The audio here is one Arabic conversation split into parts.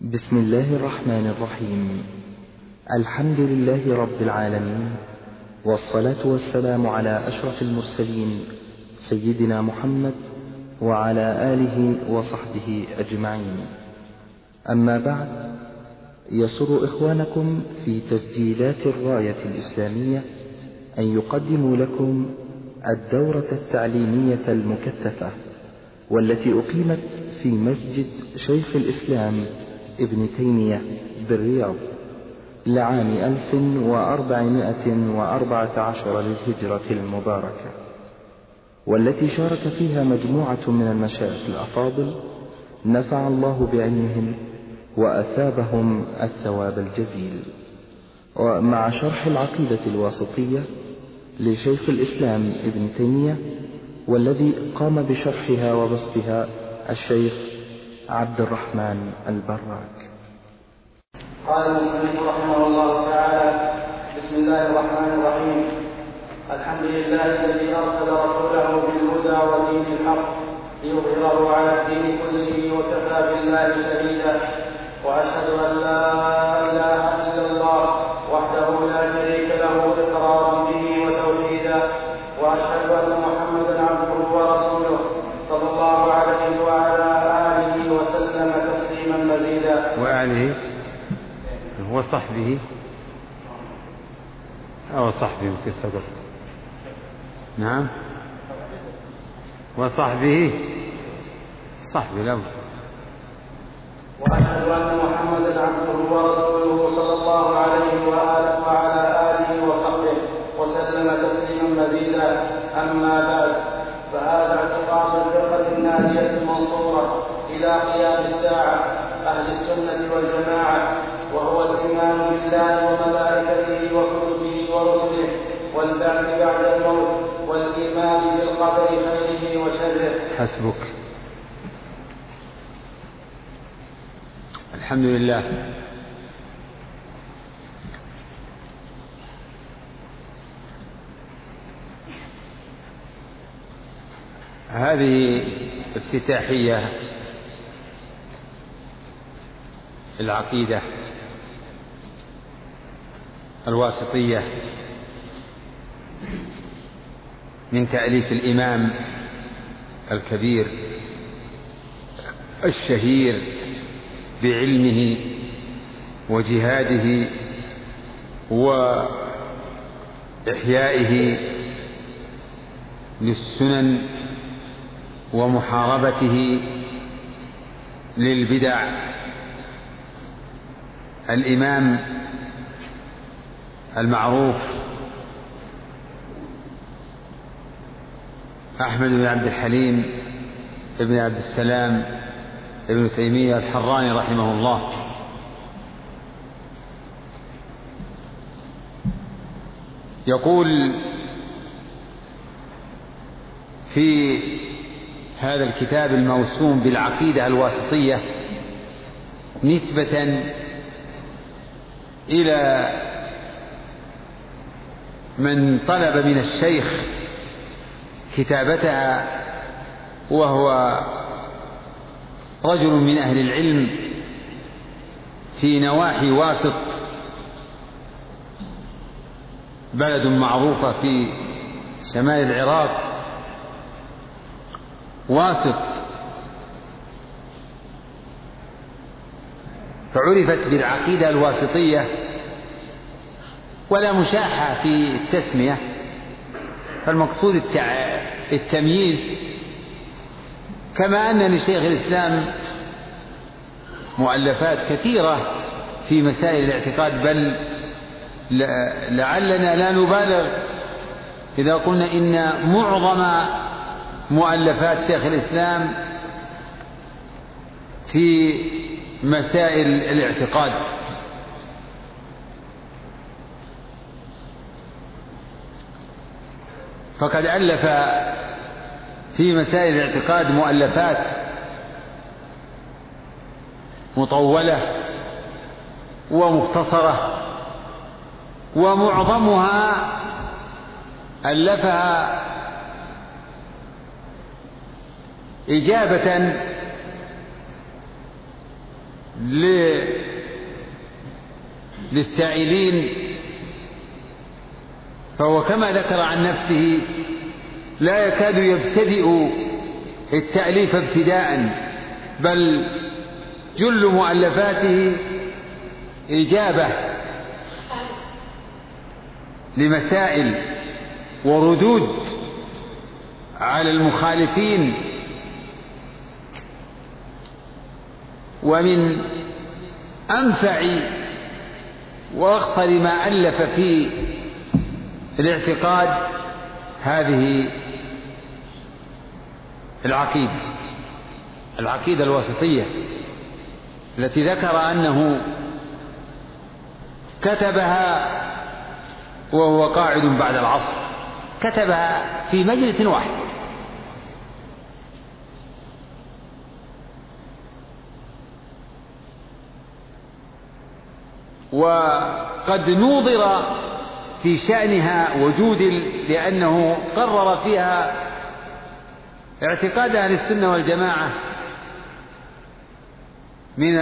بسم الله الرحمن الرحيم. الحمد لله رب العالمين والصلاة والسلام على أشرف المرسلين سيدنا محمد وعلى آله وصحبه أجمعين. أما بعد يسر إخوانكم في تسجيلات الراية الإسلامية أن يقدموا لكم الدورة التعليمية المكثفة والتي أقيمت في مسجد شيخ الإسلام ابن تيمية بالرياض لعام ألف وأربعمائة وأربعة عشر للهجرة المباركة والتي شارك فيها مجموعة من المشايخ الأفاضل نفع الله بعلمهم وأثابهم الثواب الجزيل. ومع شرح العقيدة الواسطية لشيخ الإسلام ابن تيمية والذي قام بشرحها وبسطها الشيخ عبد الرحمن البراك. قال المصنف رحمه الله تعالى بسم الله الرحمن الرحيم. الحمد لله الذي أرسل رسوله بالهدى ودين الحق ليظهره على الدين كله وكفى بالله شهيدا. وأشهد أن لا إله إلا الله وحده لا شريك له اقرارا به وتوحيدا واشهد ان محمدا عبده ورسوله صلى الله عليه وعلى اله وسلم تسليما مزيدا وآله وصحبه أو صحبه في السبق نعم. وصحبه صحبه له. أن محمدا عبده ورسوله صلى الله عليه وآله وعلى آله وصحبه وسلم تسليما مزيدا. أما بعد فهذا اعتقاد الفرقه الناجيه المنصوره إلى قيام الساعة. أهل السنة والجماعة وهو الإيمان بالله وملائكته وكتبه ورسله والبعث بعد الموت والإيمان بالقدر خيره وشره. حسبك. الحمد لله. هذه افتتاحية العقيدة الواسطية من تأليف الإمام الكبير الشهير بعلمه وجهاده وإحيائه للسنن ومحاربته للبدع الإمام المعروف أحمد بن عبد الحليم بن عبد السلام ابن تيمية الحراني رحمه الله. يقول في هذا الكتاب الموسوم بالعقيدة الواسطية نسبة إلى من طلب من الشيخ كتابتها وهو رجل من أهل العلم في نواحي واسط بلد معروفة في شمال العراق واسط. فعرفت بالعقيدة الواسطية ولا مشاحة في التسمية. فالمقصود التمييز كما أن لشيخ الإسلام مؤلفات كثيرة في مسائل الاعتقاد بل لعلنا لا نبالغ إذا قلنا إن معظم مؤلفات شيخ الإسلام في مسائل الاعتقاد. فقد ألف في مسائل الاعتقاد مؤلفات مطولة ومختصرة ومعظمها ألفها إجابة للسائلين فهو كما ذكر عن نفسه لا يكاد يبتدئ التأليف ابتداء بل جل مؤلفاته إجابة لمسائل وردود على المخالفين. ومن أنفع وأخطر ما ألف في الاعتقاد هذه العقيدة العقيدة الوسطية التي ذكر أنه كتبها وهو قاعد بعد العصر كتبها في مجلس واحد. وقد نوظر في شأنها وجود لأنه قرر فيها اعتقاد أهل السنة والجماعة من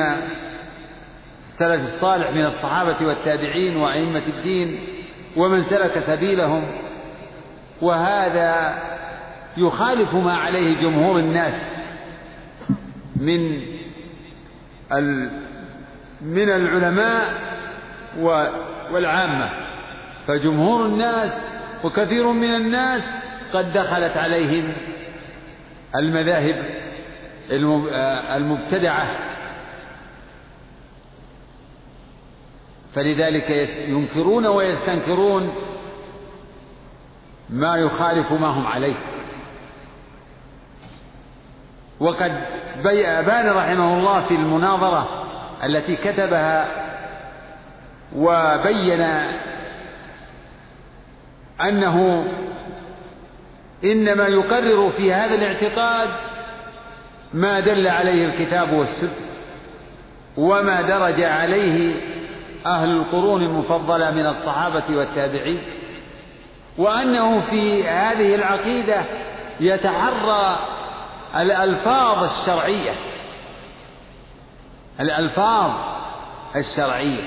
السلف الصالح من الصحابة والتابعين وأئمة الدين ومن سلك سبيلهم. وهذا يخالف ما عليه جمهور الناس من من العلماء والعامة. فجمهور الناس وكثير من الناس قد دخلت عليهم المذاهب المبتدعة. فلذلك ينكرون ويستنكرون ما يخالف ما هم عليه. وقد بان رحمه الله في المناظرة التي كتبها وبين أنه إنما يقرر في هذا الاعتقاد ما دل عليه الكتاب والسنة وما درج عليه أهل القرون المفضلة من الصحابة والتابعين وأنه في هذه العقيدة يتحرى الألفاظ الشرعية الألفاظ الشرعية.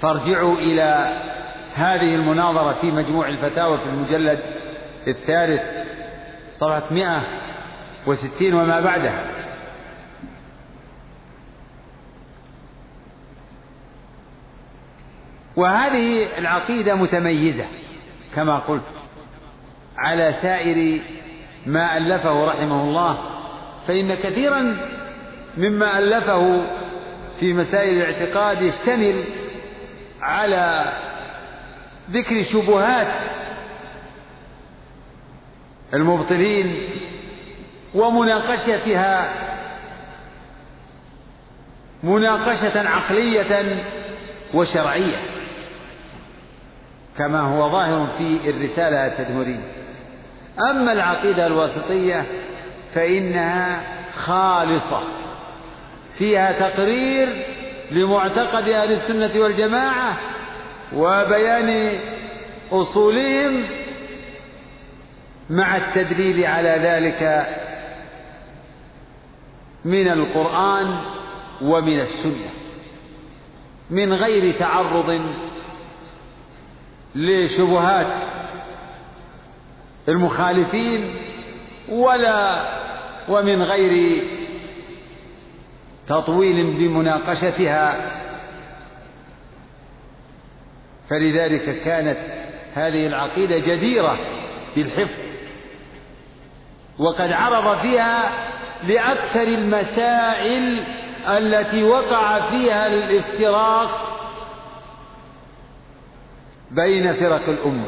فارجعوا إلى هذه المناظرة في مجموع الفتاوى في المجلد الثالث صفحة 160 وما بعدها. وهذه العقيدة متميزة كما قلت على سائر ما ألفه رحمه الله فإن كثيرا مما ألفه في مسائل الاعتقاد يشتمل على ذكر شبهات المبطلين ومناقشتها مناقشة عقلية وشرعية كما هو ظاهر في الرسالة التدمرية. أما العقيدة الواسطية فإنها خالصة فيها تقرير لمعتقد أهل السنة والجماعة وبيان أصولهم مع التدليل على ذلك من القرآن ومن السنة من غير تعرض لشبهات المخالفين ولا ومن غير تطويل بمناقشتها. فلذلك كانت هذه العقيدة جديرة بالحفظ وقد عرض فيها لأكثر المسائل التي وقع فيها الافتراق بين فرق الأمة.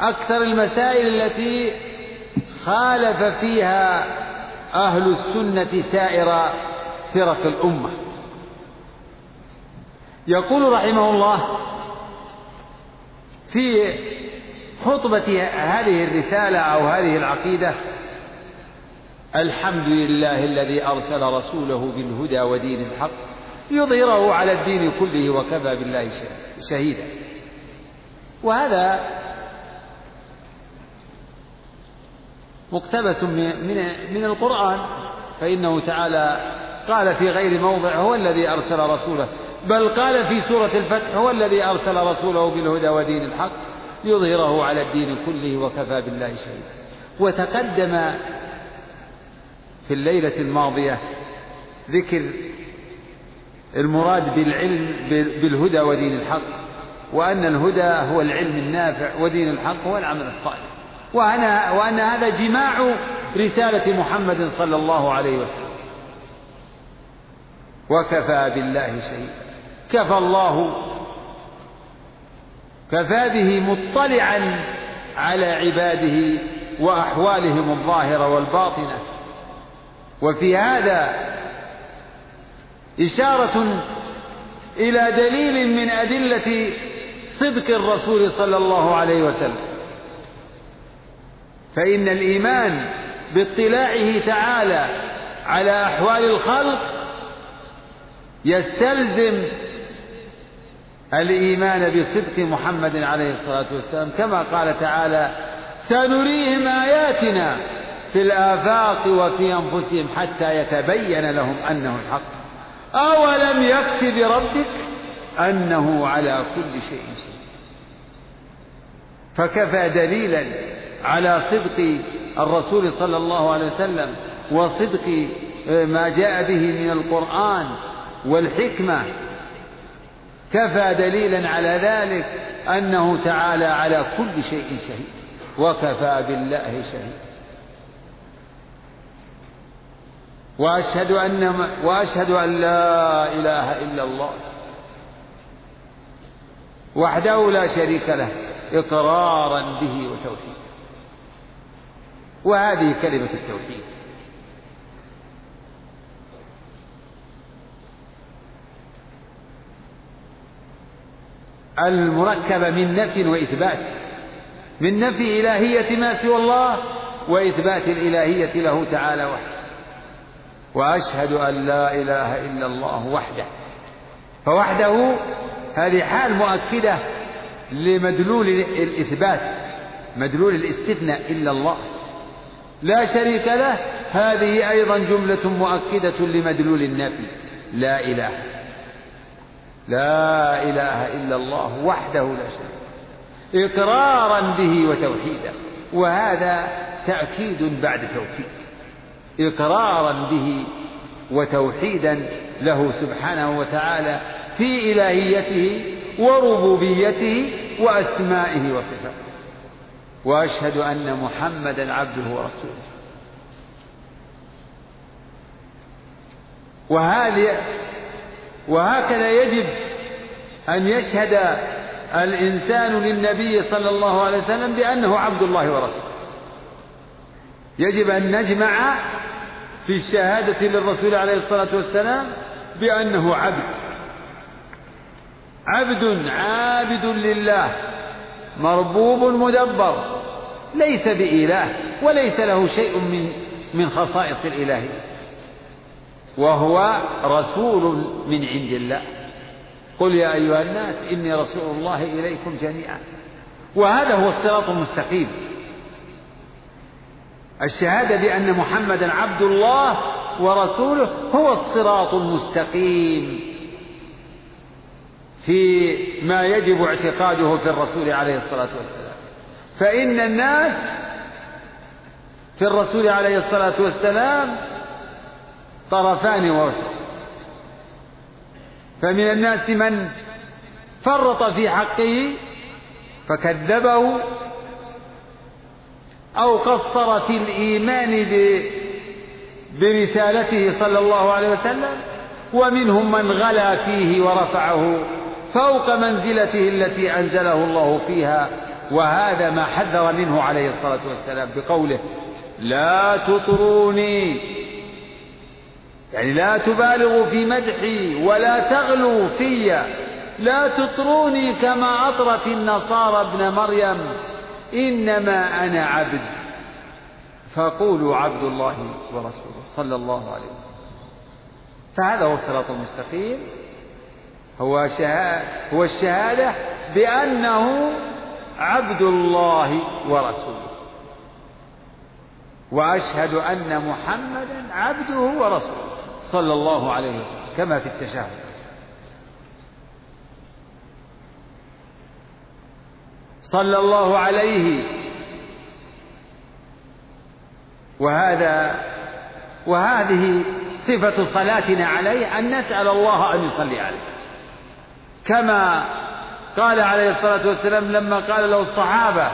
أكثر المسائل التي خالف فيها أهل السنة سائر فرق الأمة. يقول رحمه الله في خطبة هذه الرسالة أو هذه العقيدة الحمد لله الذي أرسل رسوله بالهدى ودين الحق ليظهره على الدين كله وكفى بالله شهيدا. وهذا مقتبس من من القرآن فإنه تعالى قال في غير موضع هو الذي أرسل رسوله بل قال في سورة الفتح هو الذي أرسل رسوله بالهدى ودين الحق ليظهره على الدين كله وكفى بالله شهيدا. وتقدم في الليلة الماضية ذكر المراد بالعلم بالهدى ودين الحق وأن الهدى هو العلم النافع ودين الحق هو العمل الصالح. وأن, وأن هذا جماع رسالة محمد صلى الله عليه وسلم. وكفى بالله شهيدا كفى الله. كفى به مطلعا على عباده وأحوالهم الظاهرة والباطنة. وفي هذا إشارة إلى دليل من أدلة صدق الرسول صلى الله عليه وسلم. فإن الإيمان باطلاعه تعالى على أحوال الخلق يستلزم الإيمان بصدق محمد عليه الصلاة والسلام. كما قال تعالى سنريهم آياتنا في الآفاق وفي أنفسهم حتى يتبين لهم أنه الحق. أولم يكف بربك أنه على كل شيء شهيد. فكفى دليلا على صدق الرسول صلى الله عليه وسلم وصدق ما جاء به من القرآن والحكمة كفى دليلا على ذلك أنه تعالى على كل شيء شهيد وكفى بالله شهيد. وأشهد أن وأشهد أن لا إله إلا الله وحده لا شريك له إقرارا به وتوحيدا وهذه كلمة التوحيد. المركبة من نفي وإثبات من نفي إلهية ما سوى الله وإثبات الإلهية له تعالى وحده. وأشهد أن لا إله إلا الله وحده. فوحده هذه حال مؤكدة لمدلول الإثبات مدلول الاستثناء إلا الله. لا شريك له هذه أيضا جملة مؤكدة لمدلول النفي. لا إله لا إله إلا الله وحده لا شريك إقرارا به وتوحيدا وهذا تأكيد بعد توكيد إقرارا به وتوحيدا له سبحانه وتعالى في إلهيته وربوبيته وأسمائه وصفاته وأشهد أن محمدا عبده ورسوله. وهذه وهكذا يجب أن يشهد الإنسان للنبي صلى الله عليه وسلم بأنه عبد الله ورسوله. يجب أن نجمع في الشهادة للرسول عليه الصلاة والسلام بأنه عبد. عبد عابد لله مربوب مدبر ليس بإله وليس له شيء من من خصائص الإلهية وهو رسول من عند الله. قل يا أيها الناس إني رسول الله إليكم جميعا. وهذا هو الصراط المستقيم. الشهادة بأن محمدا عبد الله ورسوله هو الصراط المستقيم. في ما يجب اعتقاده في الرسول عليه الصلاة والسلام. فإن الناس في الرسول عليه الصلاة والسلام طرفان ووسط. فمن الناس من فرط في حقه فكذبه أو قصر في الإيمان برسالته صلى الله عليه وسلم ومنهم من غلا فيه ورفعه فوق منزلته التي أنزله الله فيها وهذا ما حذر منه عليه الصلاة والسلام بقوله لا تطروني يعني لا تبالغوا في مدحي ولا تغلوا في لا تطروني كما أطرت النصارى ابن مريم. إنما أنا عبد. فقولوا عبد الله ورسوله صلى الله عليه وسلم. فهذا هو الصراط المستقيم. هو شهادة هو الشهادة بأنه عبد الله ورسوله. وأشهد أن محمدا عبده ورسوله. صلى الله عليه وسلم كما في التشهد. صلى الله عليه وهذا وهذه صفة صلاتنا عليه أن نسأل الله أن يصلي عليه. كما قال عليه الصلاة والسلام لما قال له الصحابة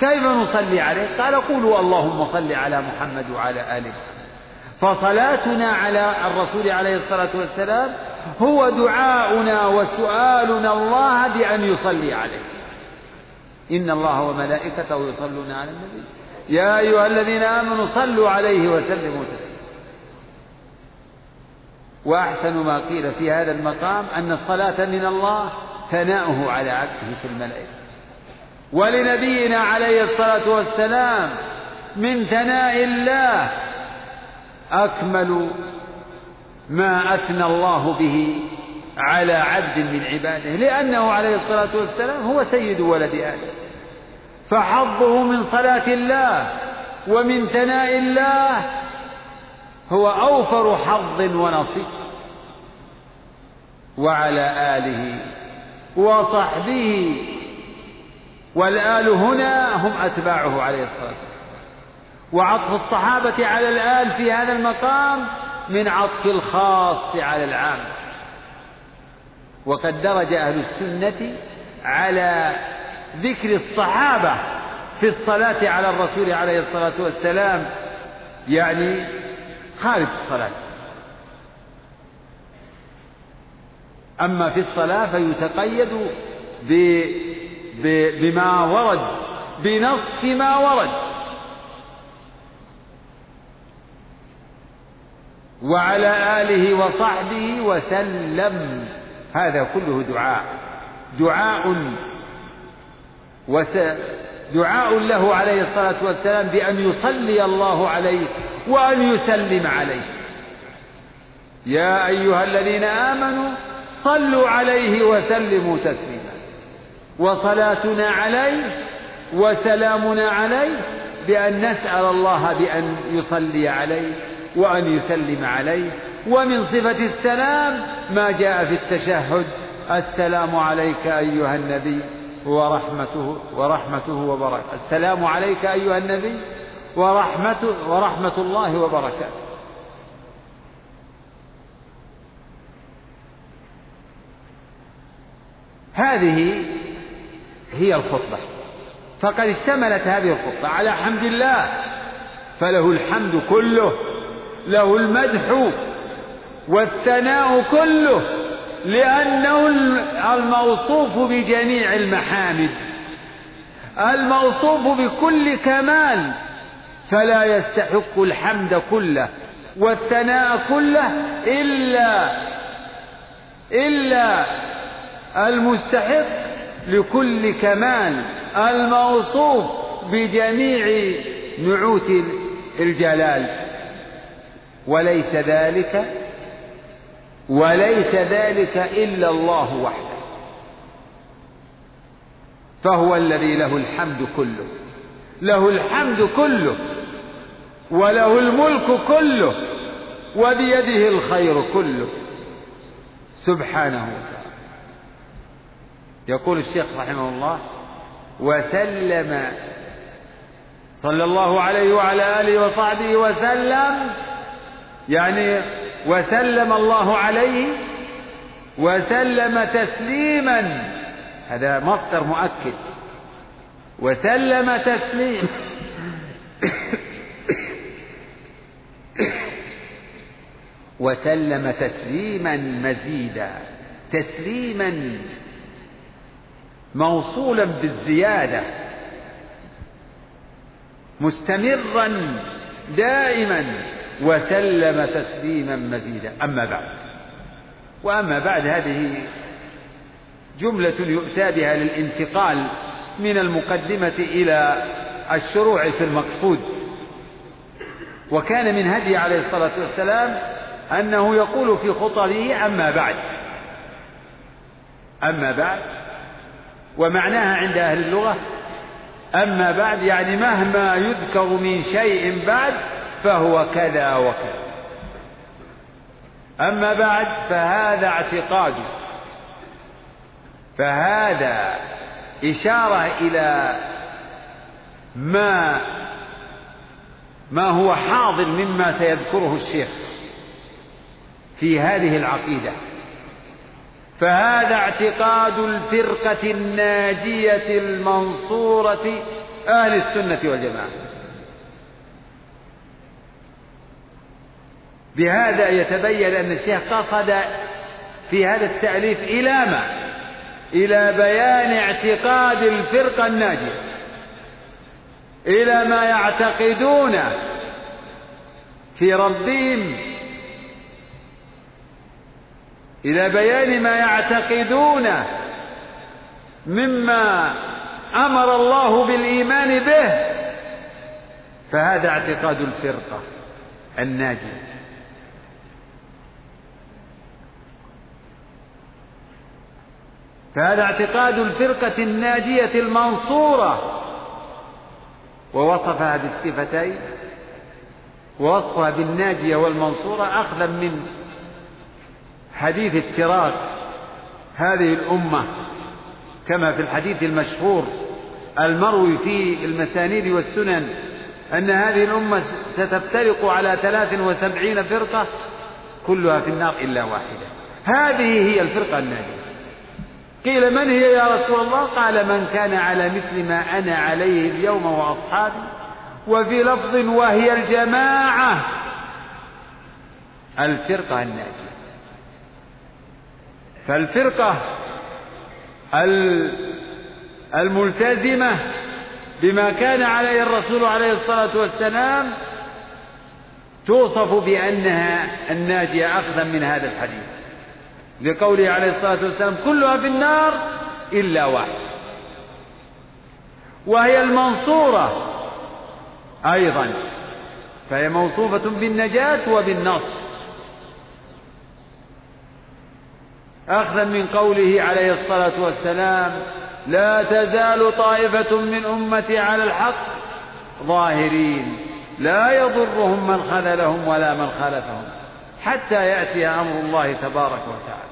كيف نصلي عليه؟ قال قولوا اللهم صل على محمد وعلى آله. فصلاتنا على الرسول عليه الصلاة والسلام هو دعاؤنا وسؤالنا الله بأن يصلي عليه. إن الله وملائكته يصلون على النبي. يا أيها الذين آمنوا صلوا عليه وسلموا تسليما. وأحسن ما قيل في هذا المقام أن الصلاة من الله ثناؤه على عبده في الملائكة. ولنبينا عليه الصلاة والسلام من ثناء الله أكمل ما أثنى الله به على عبد من عباده لأنه عليه الصلاة والسلام هو سيد ولد آدم. فحظه من صلاة الله ومن ثناء الله هو أوفر حظ ونصيب. وعلى آله وصحبه والآل هنا هم أتباعه عليه الصلاة والسلام. وعطف الصحابة على الآل في هذا المقام من عطف الخاص على العام وقد درج أهل السنة على ذكر الصحابة في الصلاة على الرسول عليه الصلاة والسلام يعني خارج الصلاة أما في الصلاة فيتقيد. بما ورد بنص ما ورد وعلى آله وصحبه وسلم. هذا كله دعاء. دعاء وس دعاء له عليه الصلاة والسلام بأن يصلي الله عليه وأن يسلم عليه. يا أيها الذين آمنوا صلوا عليه وسلموا تسليما. وصلاتنا عليه وسلامنا عليه بأن نسأل الله بأن يصلي عليه. وأن يسلم عليه. ومن صفة السلام ما جاء في التشهد. السلام عليك أيها النبي ورحمته ورحمته وبركاته. السلام عليك أيها النبي ورحمته ورحمة الله وبركاته. هذه هي الخطبة. فقد اشتملت هذه الخطبة على حمد الله. فله الحمد كله. له المدح والثناء كله لأنه الموصوف بجميع المحامد الموصوف بكل كمال فلا يستحق الحمد كله والثناء كله إلا إلا المستحق لكل كمال الموصوف بجميع نعوت الجلال. وليس ذلك وليس ذلك إلا الله وحده. فهو الذي له الحمد كله له الحمد كله وله الملك كله وبيده الخير كله. سبحانه وتعالى. يقول الشيخ رحمه الله وسلم صلى الله عليه وعلى آله وصحبه وسلم يعني وسلم الله عليه وسلم تسليما. هذا مصدر مؤكد. وسلم تسليما وسلم تسليما مزيدا. تسليما موصولا بالزيادة. مستمرا دائما. وسلم تسليما مزيدا. أما بعد. وأما بعد هذه جملة يؤتى بها للانتقال من المقدمة إلى الشروع في المقصود. وكان من هدي عليه الصلاة والسلام أنه يقول في خطبه أما بعد. أما بعد. ومعناها عند أهل اللغة أما بعد يعني مهما يذكر من شيء بعد فهو كذا وكذا. أما بعد فهذا اعتقاد فهذا إشارة إلى ما ما هو حاضر مما سيذكره الشيخ في هذه العقيدة. فهذا اعتقاد الفرقة الناجية المنصورة أهل السنة والجماعة. بهذا يتبين أن الشيخ قصد في هذا التأليف إلى ما؟ إلى بيان اعتقاد الفرقة الناجية. إلى ما يعتقدون في ربهم. إلى بيان ما يعتقدون مما أمر الله بالإيمان به. فهذا اعتقاد الفرقة الناجية. فهذا اعتقاد الفرقة الناجية المنصورة. ووصفها بالصفتين ووصفها بالناجية والمنصورة أخذا من حديث افتراق هذه الأمة. كما في الحديث المشهور المروي في المسانيد والسنن أن هذه الأمة ستفترق على ثلاث وسبعين فرقة كلها في النار إلا واحدة. هذه هي الفرقة الناجية. قيل من هي يا رسول الله؟ قال من كان على مثل ما أنا عليه اليوم وأصحابي وفي لفظ وهي الجماعة. الفرقة الناجية. فالفرقة الملتزمة بما كان عليه الرسول عليه الصلاة والسلام توصف بأنها الناجية أخذا من هذا الحديث. لقوله عليه الصلاة والسلام كلها في النار إلا واحد. وهي المنصورة أيضا. فهي موصوفة بالنجاة وبالنصر. أخذا من قوله عليه الصلاة والسلام لا تزال طائفة من أمتي على الحق ظاهرين. لا يضرهم من خذلهم ولا من خالفهم. حتى يأتي أمر الله تبارك وتعالى.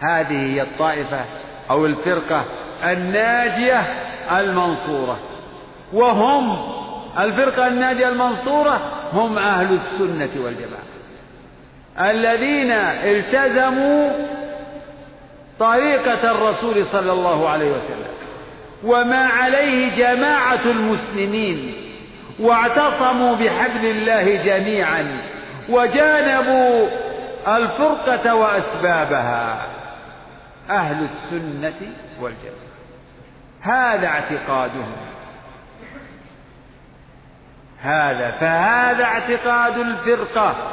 هذه هي الطائفة أو الفرقة الناجية المنصورة. وهم الفرقة الناجية المنصورة هم أهل السنة والجماعة. الذين التزموا طريقة الرسول صلى الله عليه وسلم. وما عليه جماعة المسلمين. واعتصموا بحبل الله جميعا. وجانبوا الفرقة وأسبابها. أهل السنة والجماعة. هذا اعتقادهم. هذا فهذا اعتقاد الفرقة.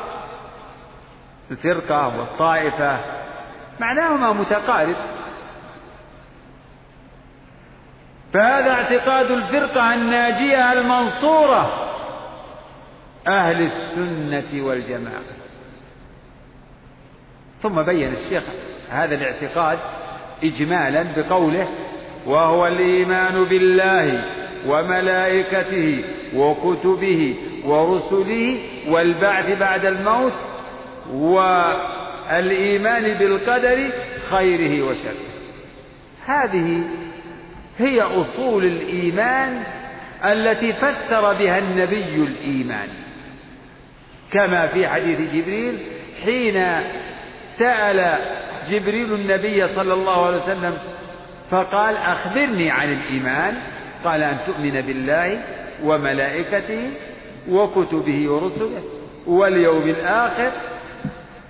الفرقة والطائفة. معناهما متقارب. فهذا اعتقاد الفرقة الناجية المنصورة. أهل السنة والجماعة. ثم بين الشيخ. هذا الاعتقاد إجمالا بقوله وهو الإيمان بالله وملائكته وكتبه ورسله والبعث بعد الموت والإيمان بالقدر خيره وشره. هذه هي أصول الإيمان التي فسر بها النبي الإيمان. كما في حديث جبريل حين سأل جبريل النبي صلى الله عليه وسلم فقال أخبرني عن الإيمان. قال أن تؤمن بالله وملائكته وكتبه ورسله واليوم الآخر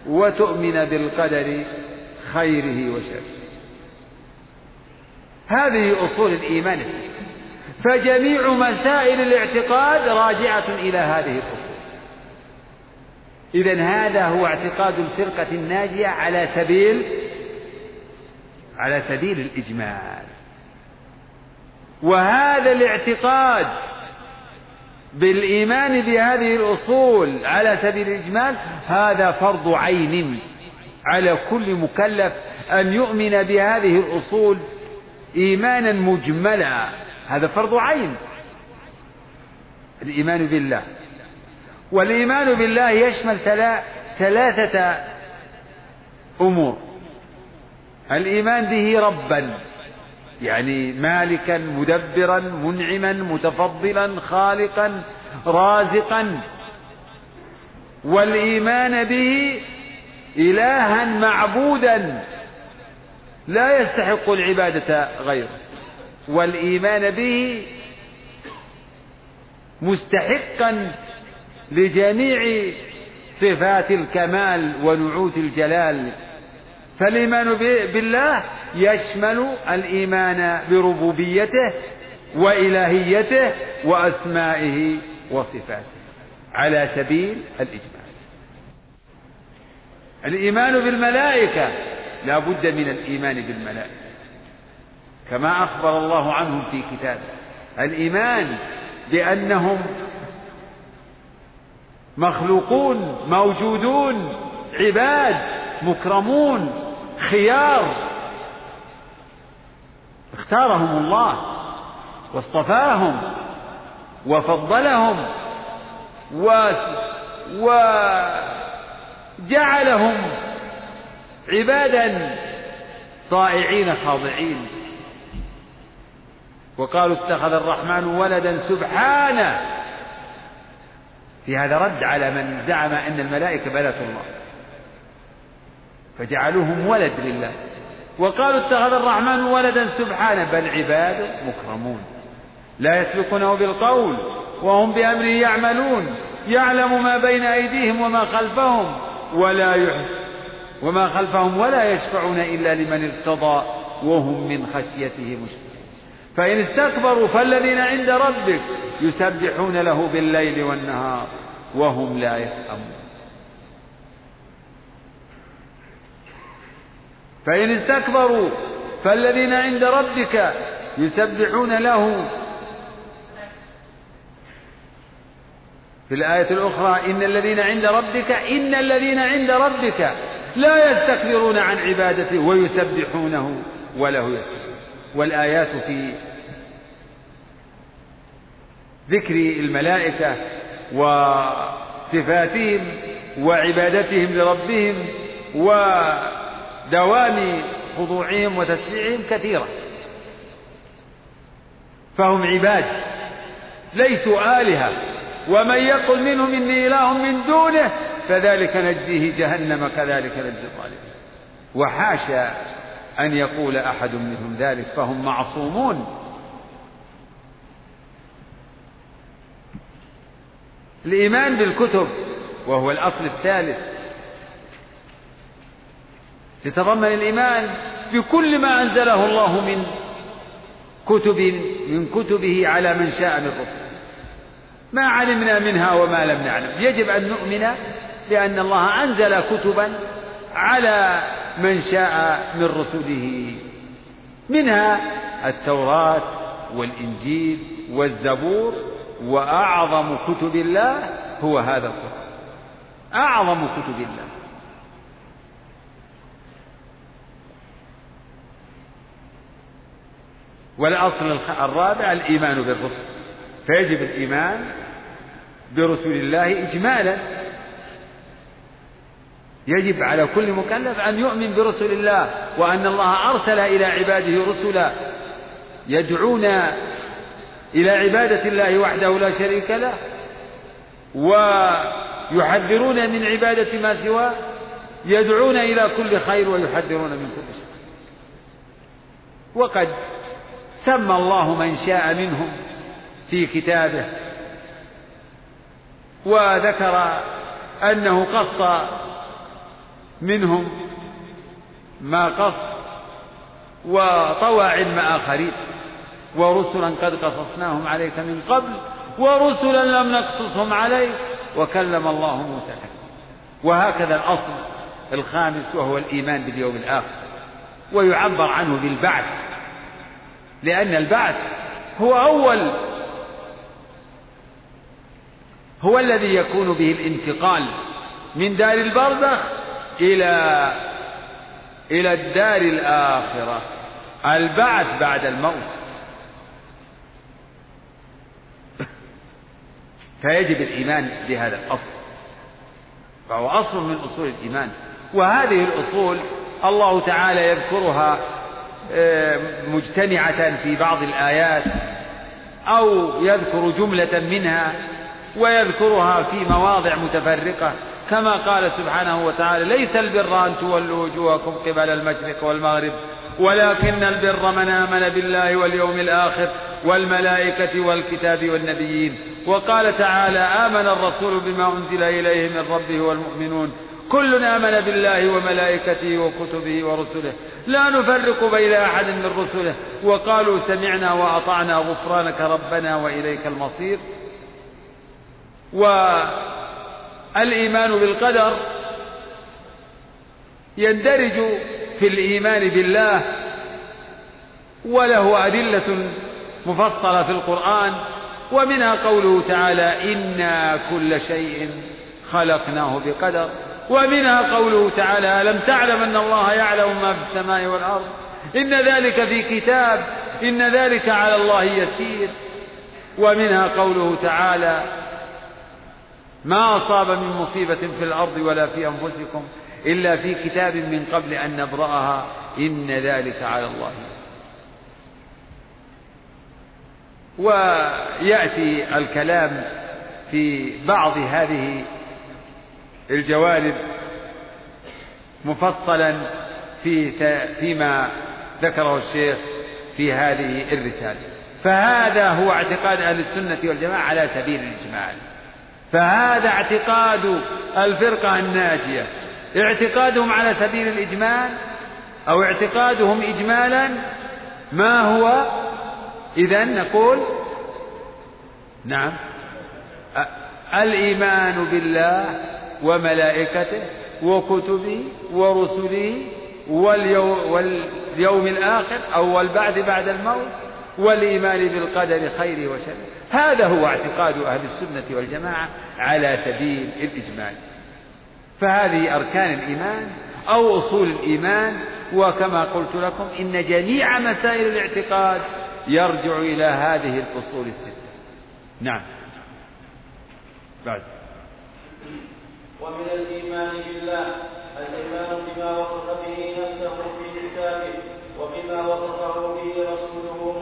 وتؤمن بالقدر خيره وشره. هذه أصول الإيمان. فجميع مسائل الاعتقاد راجعة إلى هذه الأصول. إذا هذا هو اعتقاد الفرقة الناجية على سبيل على سبيل الإجمال. وهذا الاعتقاد بالإيمان بهذه الأصول على سبيل الإجمال هذا فرض عين على كل مكلف أن يؤمن بهذه الأصول إيمانا مجملا. هذا فرض عين. الإيمان بالله. والإيمان بالله يشمل ثلاثة أمور. الإيمان به ربا يعني مالكا مدبرا منعما متفضلا خالقا رازقا. والإيمان به الها معبودا لا يستحق العبادة غيره. والإيمان به مستحقا لجميع صفات الكمال ونعوت الجلال. فالإيمان بالله يشمل الإيمان بربوبيته وإلهيته وأسمائه وصفاته على سبيل الإجمال. الإيمان بالملائكة لا بد من الإيمان بالملائكة. كما أخبر الله عنهم في كتابه. الإيمان بأنهم مخلوقون موجودون عباد مكرمون خيار. اختارهم الله واصطفاهم وفضلهم و وجعلهم عبادا طائعين خاضعين. وقالوا اتخذ الرحمن ولدا سبحانه. في هذا رد على من زعم أن الملائكة بنات الله فجعلوهم ولد لله وقالوا اتخذ الرحمن ولدا سبحانه بل عباد مكرمون لا يسبقونه بالقول وهم بأمره يعملون يعلم ما بين أيديهم وما خلفهم ولا يحب وما خلفهم ولا يشفعون إلا لمن ارتضى وهم من خشيته مشفقون. فإن استكبروا فالذين عند ربك يسبحون له بالليل والنهار وهم لا يسأمون. فإن استكبروا فالذين عند ربك يسبحون له في الآية الأخرى إن الذين عند ربك إن الذين عند ربك لا يستكبرون عن عبادته ويسبحونه وله يسبحون. والآيات في ذكر الملائكة وصفاتهم وعبادتهم لربهم ودوام خضوعهم وتسبيحهم كثيرة. فهم عباد ليسوا آلهة ومن يقل منهم إني إله من دونه فذلك نجزيه جهنم كذلك نجزي الظالمين. وحاشا أن يقول أحد منهم ذلك فهم معصومون. الإيمان بالكتب وهو الأصل الثالث. يتضمن الإيمان بكل ما أنزله الله من كتب من كتبه على من شاء من رسله. ما علمنا منها وما لم نعلم. يجب أن نؤمن بأن الله أنزل كتبا على من شاء من رسله. منها التوراة والإنجيل والزبور وأعظم كتب الله هو هذا القرآن. أعظم كتب الله. والأصل الرابع الإيمان بالرسل. فيجب الإيمان برسول الله إجمالا. يجب على كل مكلف أن يؤمن برسل الله وأن الله أرسل إلى عباده رسلا يدعون إلى عبادة الله وحده لا شريك له ويحذرون من عبادة ما سواه يدعون إلى كل خير ويحذرون من كل شر. وقد سمى الله من شاء منهم في كتابه وذكر أنه قص منهم ما قص وطوى علم آخرين ورسلا قد قصصناهم عليك من قبل ورسلا لم نقصصهم عليك وكلم الله موسى وهكذا الأصل الخامس وهو الإيمان باليوم الآخر ويعبر عنه بالبعث لأن البعث هو أول هو الذي يكون به الانتقال من دار البرزخ إلى إلى الدار الآخرة البعث بعد الموت. فيجب الإيمان بهذا الأصل. فهو أصل من أصول الإيمان. وهذه الأصول الله تعالى يذكرها آه، مجتمعة في بعض الآيات أو يذكر جملة منها ويذكرها في مواضع متفرقة. كما قال سبحانه وتعالى ليس البر أن تولوا وجوهكم قبل المشرق والمغرب ولكن البر من آمن بالله واليوم الآخر والملائكة والكتاب والنبيين. وقال تعالى آمن الرسول بما أنزل إليه من ربه والمؤمنون. كل آمن بالله وملائكته وكتبه ورسله. لا نفرق بين أحد من رسله. وقالوا سمعنا وأطعنا غفرانك ربنا وإليك المصير. والإيمان بالقدر يندرج في الإيمان بالله وله أدلة مفصلة في القرآن ومنها قوله تعالى إنا كل شيء خلقناه بقدر ومنها قوله تعالى ألم تعلم أن الله يعلم ما في السماء والأرض؟ إن ذلك في كتاب إن ذلك على الله يسير ومنها قوله تعالى ما أصاب من مصيبة في الأرض ولا في أنفسكم إلا في كتاب من قبل أن نبرأها. إن ذلك على الله يسير. ويأتي الكلام في بعض هذه الجوانب مفصلا في فيما ذكره الشيخ في هذه الرسالة. فهذا هو اعتقاد أهل السنة والجماعة على سبيل الإجمال. فهذا اعتقاد الفرقة الناجية. اعتقادهم على سبيل الإجمال أو اعتقادهم إجمالا ما هو؟ إذا نقول نعم. الإيمان بالله وملائكته وكتبه ورسله واليوم, واليوم الآخر أو البعث بعد الموت والإيمان بالقدر خيره وشره. هذا هو اعتقاد أهل السنة والجماعة على سبيل الإجمال. فهذه أركان الإيمان أو أصول الإيمان وكما قلت لكم إن جميع مسائل الاعتقاد يرجع إلى هذه الأصول الستة. نعم. بعد. ومن الإيمان بالله الإيمان بما وصف به نفسه في كتابه وبما وصفه به رسوله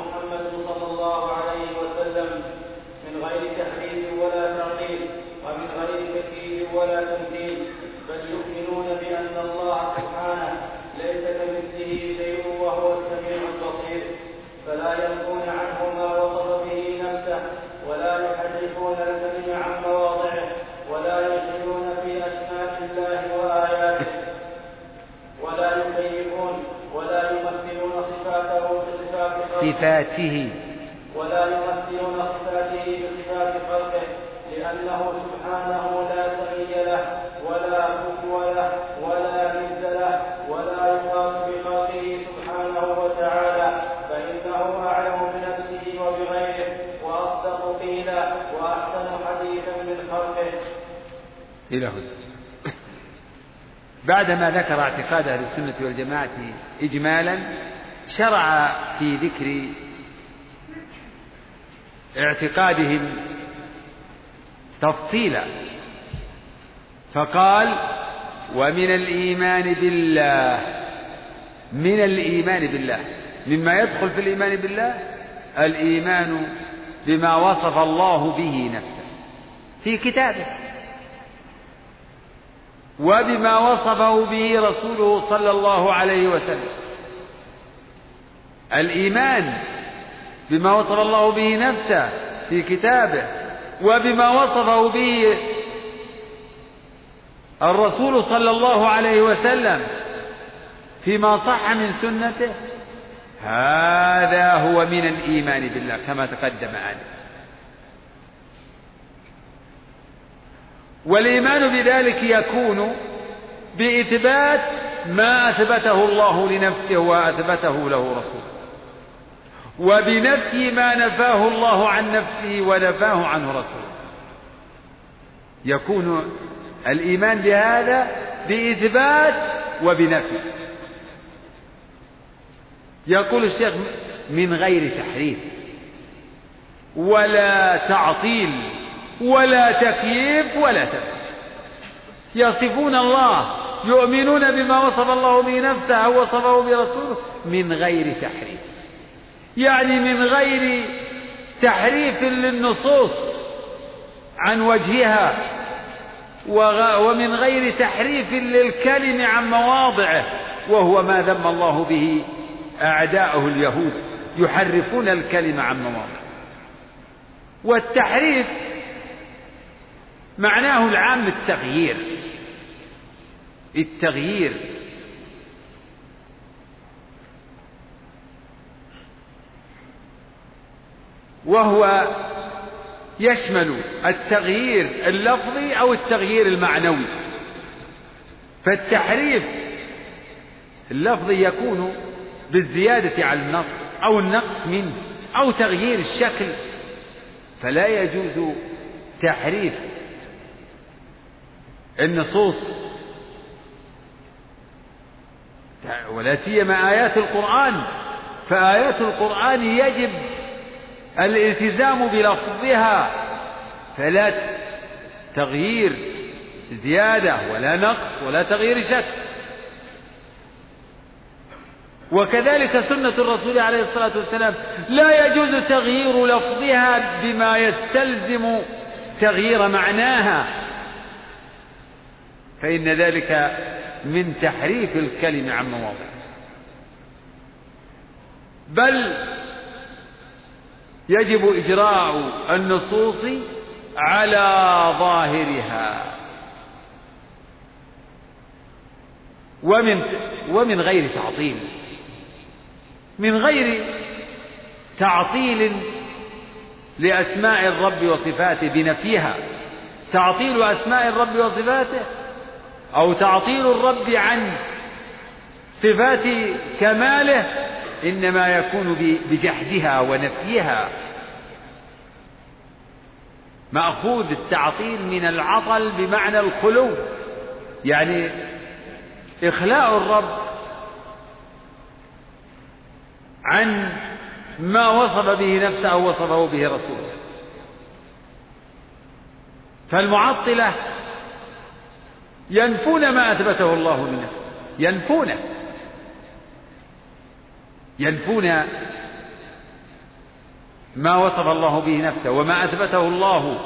صفاته. ولا يمثلون صفاته بصفات خلقه لأنه سبحانه لا سمي له ولا كفو له ولا ند له ولا يقاس بخلقه سبحانه وتعالى فإنه أعلم بنفسه وبغيره وأصدق قيلا وأحسن حديثا من خلقه. إلى هنا. بعدما ذكر اعتقاد أهل السنة والجماعة إجمالا شرع في ذكر اعتقادهم تفصيلا. فقال ومن الإيمان بالله من الإيمان بالله. مما يدخل في الإيمان بالله الإيمان بما وصف الله به نفسه في كتابه. وبما وصفه به رسوله صلى الله عليه وسلم. الإيمان بما وصف الله به نفسه في كتابه وبما وصفه به الرسول صلى الله عليه وسلم فيما صح من سنته. هذا هو من الإيمان بالله كما تقدم آنفا. والإيمان بذلك يكون بإثبات ما أثبته الله لنفسه وأثبته له رسوله. وبنفي ما نفاه الله عن نفسه ونفاه عنه رسوله. يكون الإيمان بهذا بإثبات وبنفي. يقول الشيخ من غير تحريف. ولا تعطيل ولا تكييف ولا تكييف. يصفون الله يؤمنون بما وصف الله به نفسه أو وصفه برسوله من غير تحريف. يعني من غير تحريف للنصوص عن وجهها ومن غير تحريف للكلم عن مواضعه وهو ما ذم الله به أعداءه اليهود يحرفون الكلمة عن مواضعه. والتحريف معناه العام التغيير التغيير وهو يشمل التغيير اللفظي أو التغيير المعنوي. فالتحريف اللفظي يكون بالزيادة على النص أو النقص منه أو تغيير الشكل فلا يجوز تحريف النصوص ولا سيما آيات القرآن. فآيات القرآن يجب الالتزام بلفظها فلا تغيير زيادة ولا نقص ولا تغيير شك. وكذلك سنة الرسول عليه الصلاة والسلام لا يجوز تغيير لفظها بما يستلزم تغيير معناها. فإن ذلك من تحريف الكلمة عن مواضعه. بل يجب إجراء النصوص على ظاهرها. ومن ومن غير تعطيل. من غير تعطيل لأسماء الرب وصفاته بنفيها. تعطيل أسماء الرب وصفاته أو تعطيل الرب عن صفات كماله إنما يكون بجحدها ونفيها. مأخوذ التعطيل من العطل بمعنى الخلو. يعني إخلاء الرب عن ما وصف به نفسه أو وصفه به رسوله. فالمعطلة ينفون ما أثبته الله لنفسه ينفونه ينفون ما وصف الله به نفسه وما أثبته الله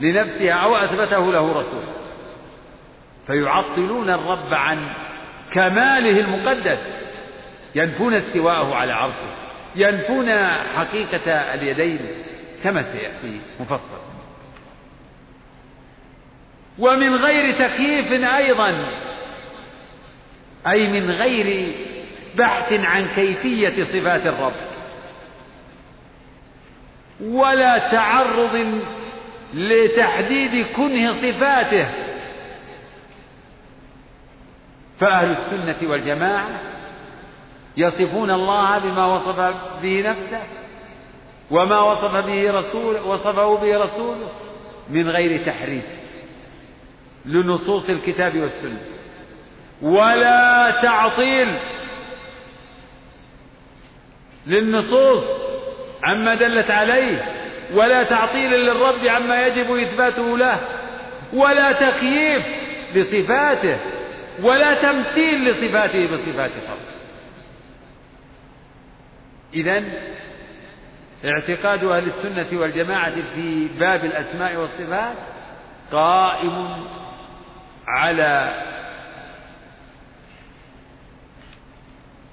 لنفسه أو أثبته له رسوله فيعطلون الرب عن كماله المقدس. ينفون استواءه على عرشه. ينفون حقيقة اليدين كما سيأتي مفصل ومن غير تكييف أيضا. أي من غير بحث عن كيفية صفات الرب. ولا تعرض لتحديد كنه صفاته. فأهل السنة والجماعة يصفون الله بما وصف به نفسه وما وصف به رسول وصفه به رسوله من غير تحريف لنصوص الكتاب والسنة. ولا تعطيل للنصوص عما دلت عليه ولا تعطيل للرب عما يجب إثباته له ولا تكييف لصفاته ولا تمثيل لصفاته بصفات خلقه إذا اعتقاد أهل السنة والجماعة في باب الأسماء والصفات قائم على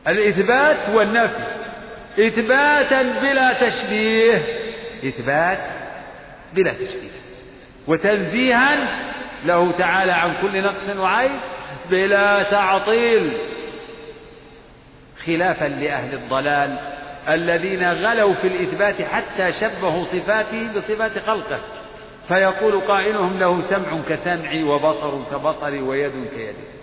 الإثبات والنفي. إثباتا بلا تشبيه. إثبات بلا تشبيه. وتنزيها له تعالى عن كل نقص وعيب بلا تعطيل. خلافا لأهل الضلال الذين غلوا في الإثبات حتى شبهوا صفاته بصفات خلقه. فيقول قائلهم له سمع كسمعي وبصر كبصري ويد كيدي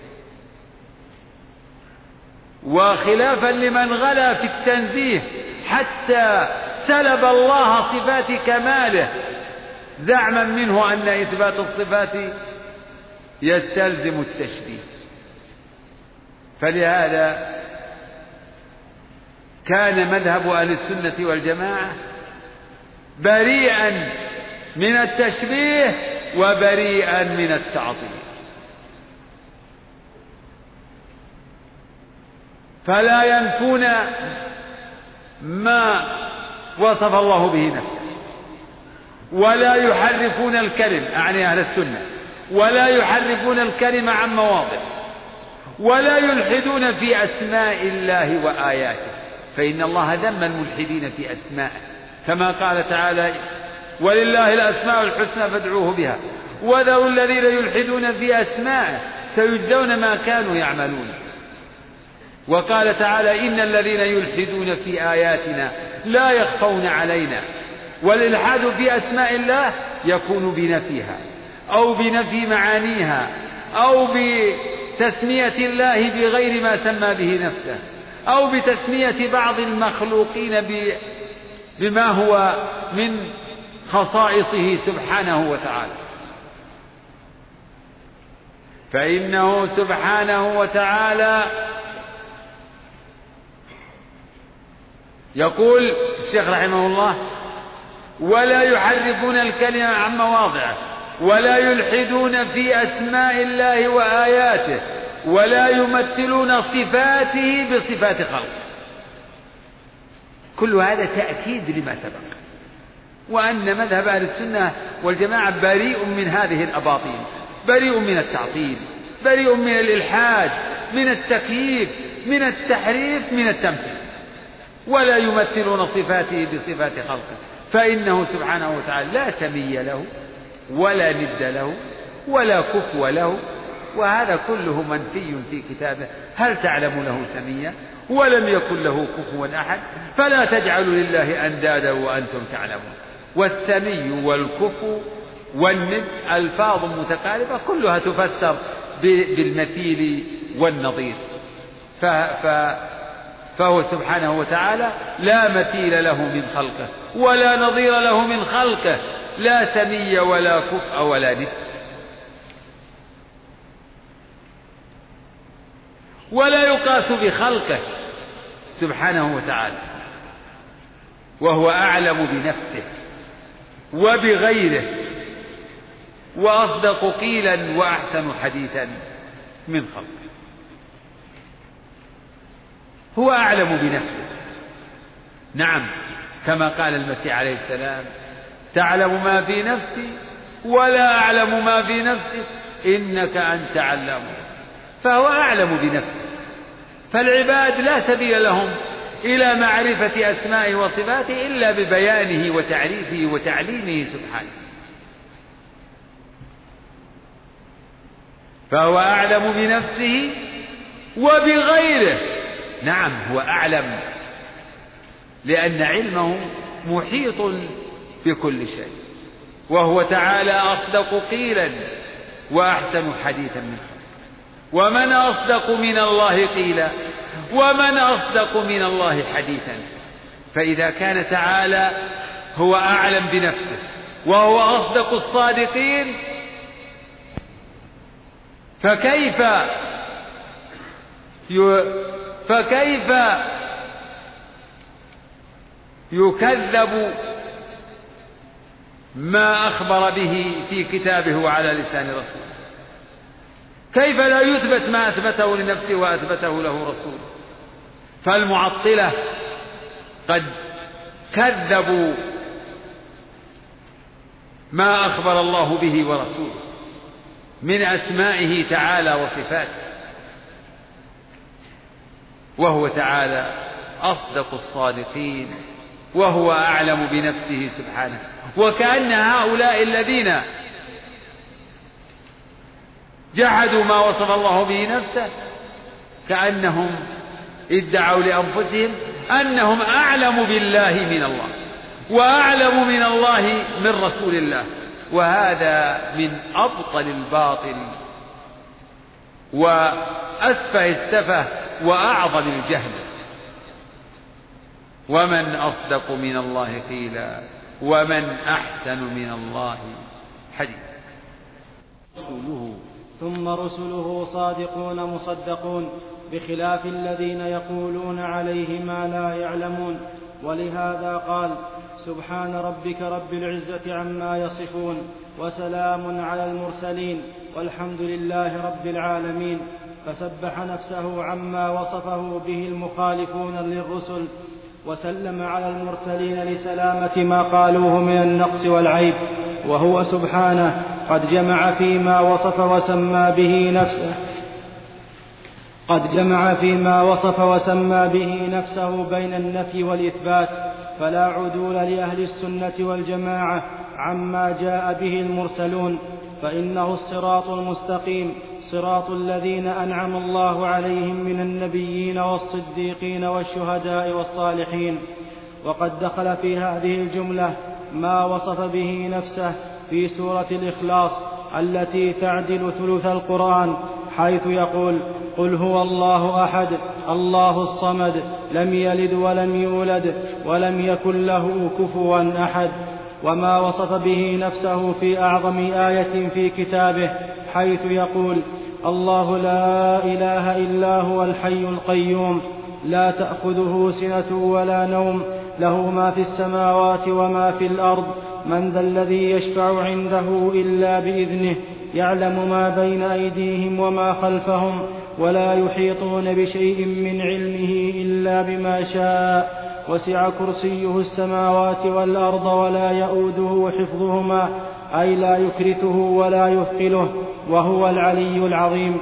وخلافا لمن غلا في التنزيه حتى سلب الله صفات كماله. زعما منه أن إثبات الصفات يستلزم التشبيه. فلهذا كان مذهب أهل السنة والجماعة بريئا من التشبيه وبريئا من التعطيل. فلا ينفون ما وصف الله به نفسه. ولا يحرفون الكلم أعني أهل السنة. ولا يحرفون الكلم عن مواضع. ولا يلحدون في أسماء الله وآياته. فإن الله ذم الملحدين في أسمائه كما قال تعالى ولله الأسماء الحسنى فادعوه بها. وذروا الذين يلحدون في أسمائه سيجزون ما كانوا يعملون. وقال تعالى إن الذين يلحدون في آياتنا لا يخفون علينا والإلحاد في أسماء الله يكون بنفيها أو بنفي معانيها أو بتسمية الله بغير ما سمى به نفسه أو بتسمية بعض المخلوقين بما هو من خصائصه سبحانه وتعالى. فإنه سبحانه وتعالى يقول الشيخ رحمه الله ولا يحرفون الكلمة عن مواضعه ولا يلحدون في أسماء الله وآياته ولا يمثلون صفاته بصفات خلقه. كل هذا تأكيد لما سبق وأن مذهب أهل السنة والجماعة بريء من هذه الأباطيل بريء من التعطيل بريء من الإلحاد من التكييف من التحريف من التمثيل. ولا يمثلون صفاته بصفات خلقه. فإنه سبحانه وتعالى لا سمي له ولا ند له ولا كفو له. وهذا كله منفي في كتابه. هل تعلم له سميا؟ ولم يكن له كفوا أحد. فلا تجعلوا لله أندادا وأنتم تعلمون. والسمي والكفو والند ألفاظ متقاربة كلها تفسر بالمثيل والنظير. ف فهو سبحانه وتعالى لا مثيل له من خلقه ولا نظير له من خلقه لا سمي ولا كفء ولا ند. ولا يقاس بخلقه سبحانه وتعالى وهو أعلم بنفسه وبغيره وأصدق قيلا وأحسن حديثا من خلقه. هو أعلم بنفسه. نعم كما قال المسيح عليه السلام تعلم ما في نفسي ولا أعلم ما في نفسك إنك أنت علام. فهو أعلم بنفسه. فالعباد لا سبيل لهم إلى معرفة أسمائه وصفاته إلا ببيانه وتعريفه وتعليمه سبحانه. فهو أعلم بنفسه وبغيره. نعم هو أعلم لأن علمه محيط بكل شيء وهو تعالى أصدق قيلا وأحسن حديثا من خلق ومن أصدق من الله قيلا ومن أصدق من الله حديثا. فإذا كان تعالى هو أعلم بنفسه وهو أصدق الصادقين فكيف فكيف يكذب ما أخبر به في كتابه وعلى لسان رسوله؟ كيف لا يثبت ما أثبته لنفسه وأثبته له رسوله فالمعطلة قد كذبوا ما أخبر الله به ورسوله من أسمائه تعالى وصفاته. وهو تعالى أصدق الصادقين وهو أعلم بنفسه سبحانه. وكأن هؤلاء الذين جحدوا ما وصف الله به نفسه كأنهم ادعوا لأنفسهم أنهم أعلم بالله من الله وأعلم من الله من رسول الله. وهذا من أبطل الباطل وأسفه السفه وأعظم الجهل. ومن أصدق من الله قيلا ومن أحسن من الله حديثا. رسوله. ثم رسله صادقون مصدقون بخلاف الذين يقولون عليه ما لا يعلمون. ولهذا قال سبحان ربك رب العزة عما يصفون وسلام على المرسلين والحمد لله رب العالمين. فسبح نفسه عما وصفه به المخالفون للرسل وسلم على المرسلين لسلامة ما قالوه من النقص والعيب وهو سبحانه قد جمع فيما وصف وسمى به نفسه قد جمع فيما وصف وسمى به نفسه بين النفي والإثبات فلا عدول لأهل السنة والجماعة عما جاء به المرسلون فإنه الصراط المستقيم. صراط الذين أنعم الله عليهم من النبيين والصديقين والشهداء والصالحين. وقد دخل في هذه الجملة ما وصف به نفسه في سورة الإخلاص التي تعدل ثلث القرآن حيث يقول قل هو الله أحد الله الصمد لم يلد ولم يولد ولم يكن له كفوا أحد. وما وصف به نفسه في أعظم آية في كتابه حيث يقول الله لا إله إلا هو الحي القيوم لا تأخذه سنة ولا نوم له ما في السماوات وما في الأرض من ذا الذي يشفع عنده إلا بإذنه يعلم ما بين أيديهم وما خلفهم ولا يحيطون بشيء من علمه إلا بما شاء. وسع كرسيه السماوات والأرض ولا يئوده حفظهما أي لا يكرته ولا يثقله وهو العلي العظيم.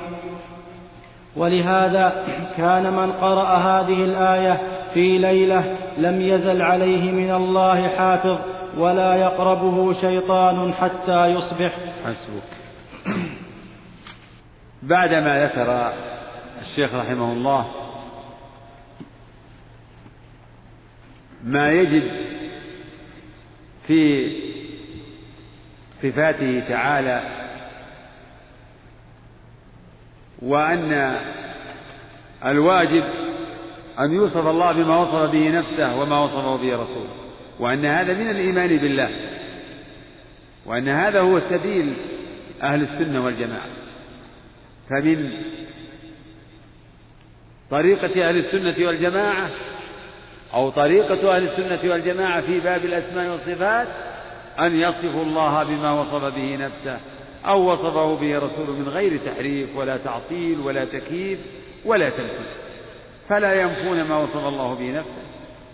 ولهذا كان من قرأ هذه الآية في ليلة لم يزل عليه من الله حافظ ولا يقربه شيطان حتى يصبح. حسبك. بعدما ذكر الشيخ رحمه الله ما يجد في صفاته تعالى وأن الواجب أن يوصف الله بما وصف به نفسه وما وصفه به رسوله وأن هذا من الإيمان بالله وأن هذا هو سبيل أهل السنة والجماعة. فمن طريقة أهل السنة والجماعة أو طريقة أهل السنة والجماعة في باب الأسماء والصفات أن يصفوا الله بما وصف به نفسه أو وصفه به رسوله من غير تحريف ولا تعطيل ولا تكييف ولا تمثيل. فلا ينفون ما وصف الله به نفسه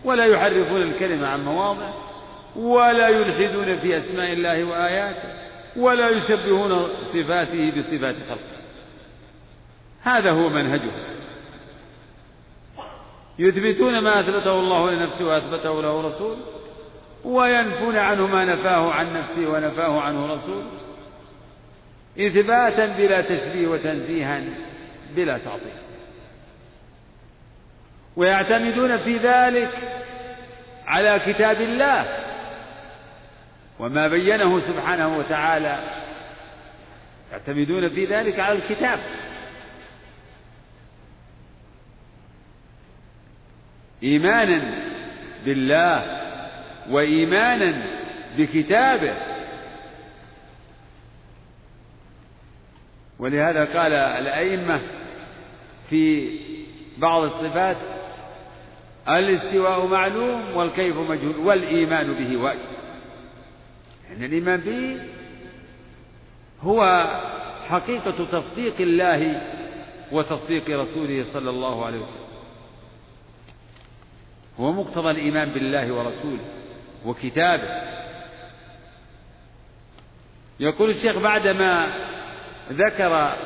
ولا يحرفون الكلمة عن مواضع ولا يلحدون في أسماء الله وآياته ولا يشبهون صفاته بصفات خلقه. هذا هو منهجه يثبتون ما أثبته الله لنفسه وأثبته له رسوله وينفون عنه ما نفاه عن نفسه ونفاه عنه رسوله إثباتا بلا تشبيه وتنزيها بلا تعطيل. ويعتمدون في ذلك على كتاب الله وما بينه سبحانه وتعالى. يعتمدون في ذلك على الكتاب. إيمانا بالله وإيمانا بكتابه. ولهذا قال الأئمة في بعض الصفات الاستواء معلوم والكيف مجهول والإيمان به واجب. يعني الإيمان به هو حقيقة تصديق الله وتصديق رسوله صلى الله عليه وسلم. هو مقتضى الإيمان بالله ورسوله وكتابه. يقول الشيخ بعدما ذكر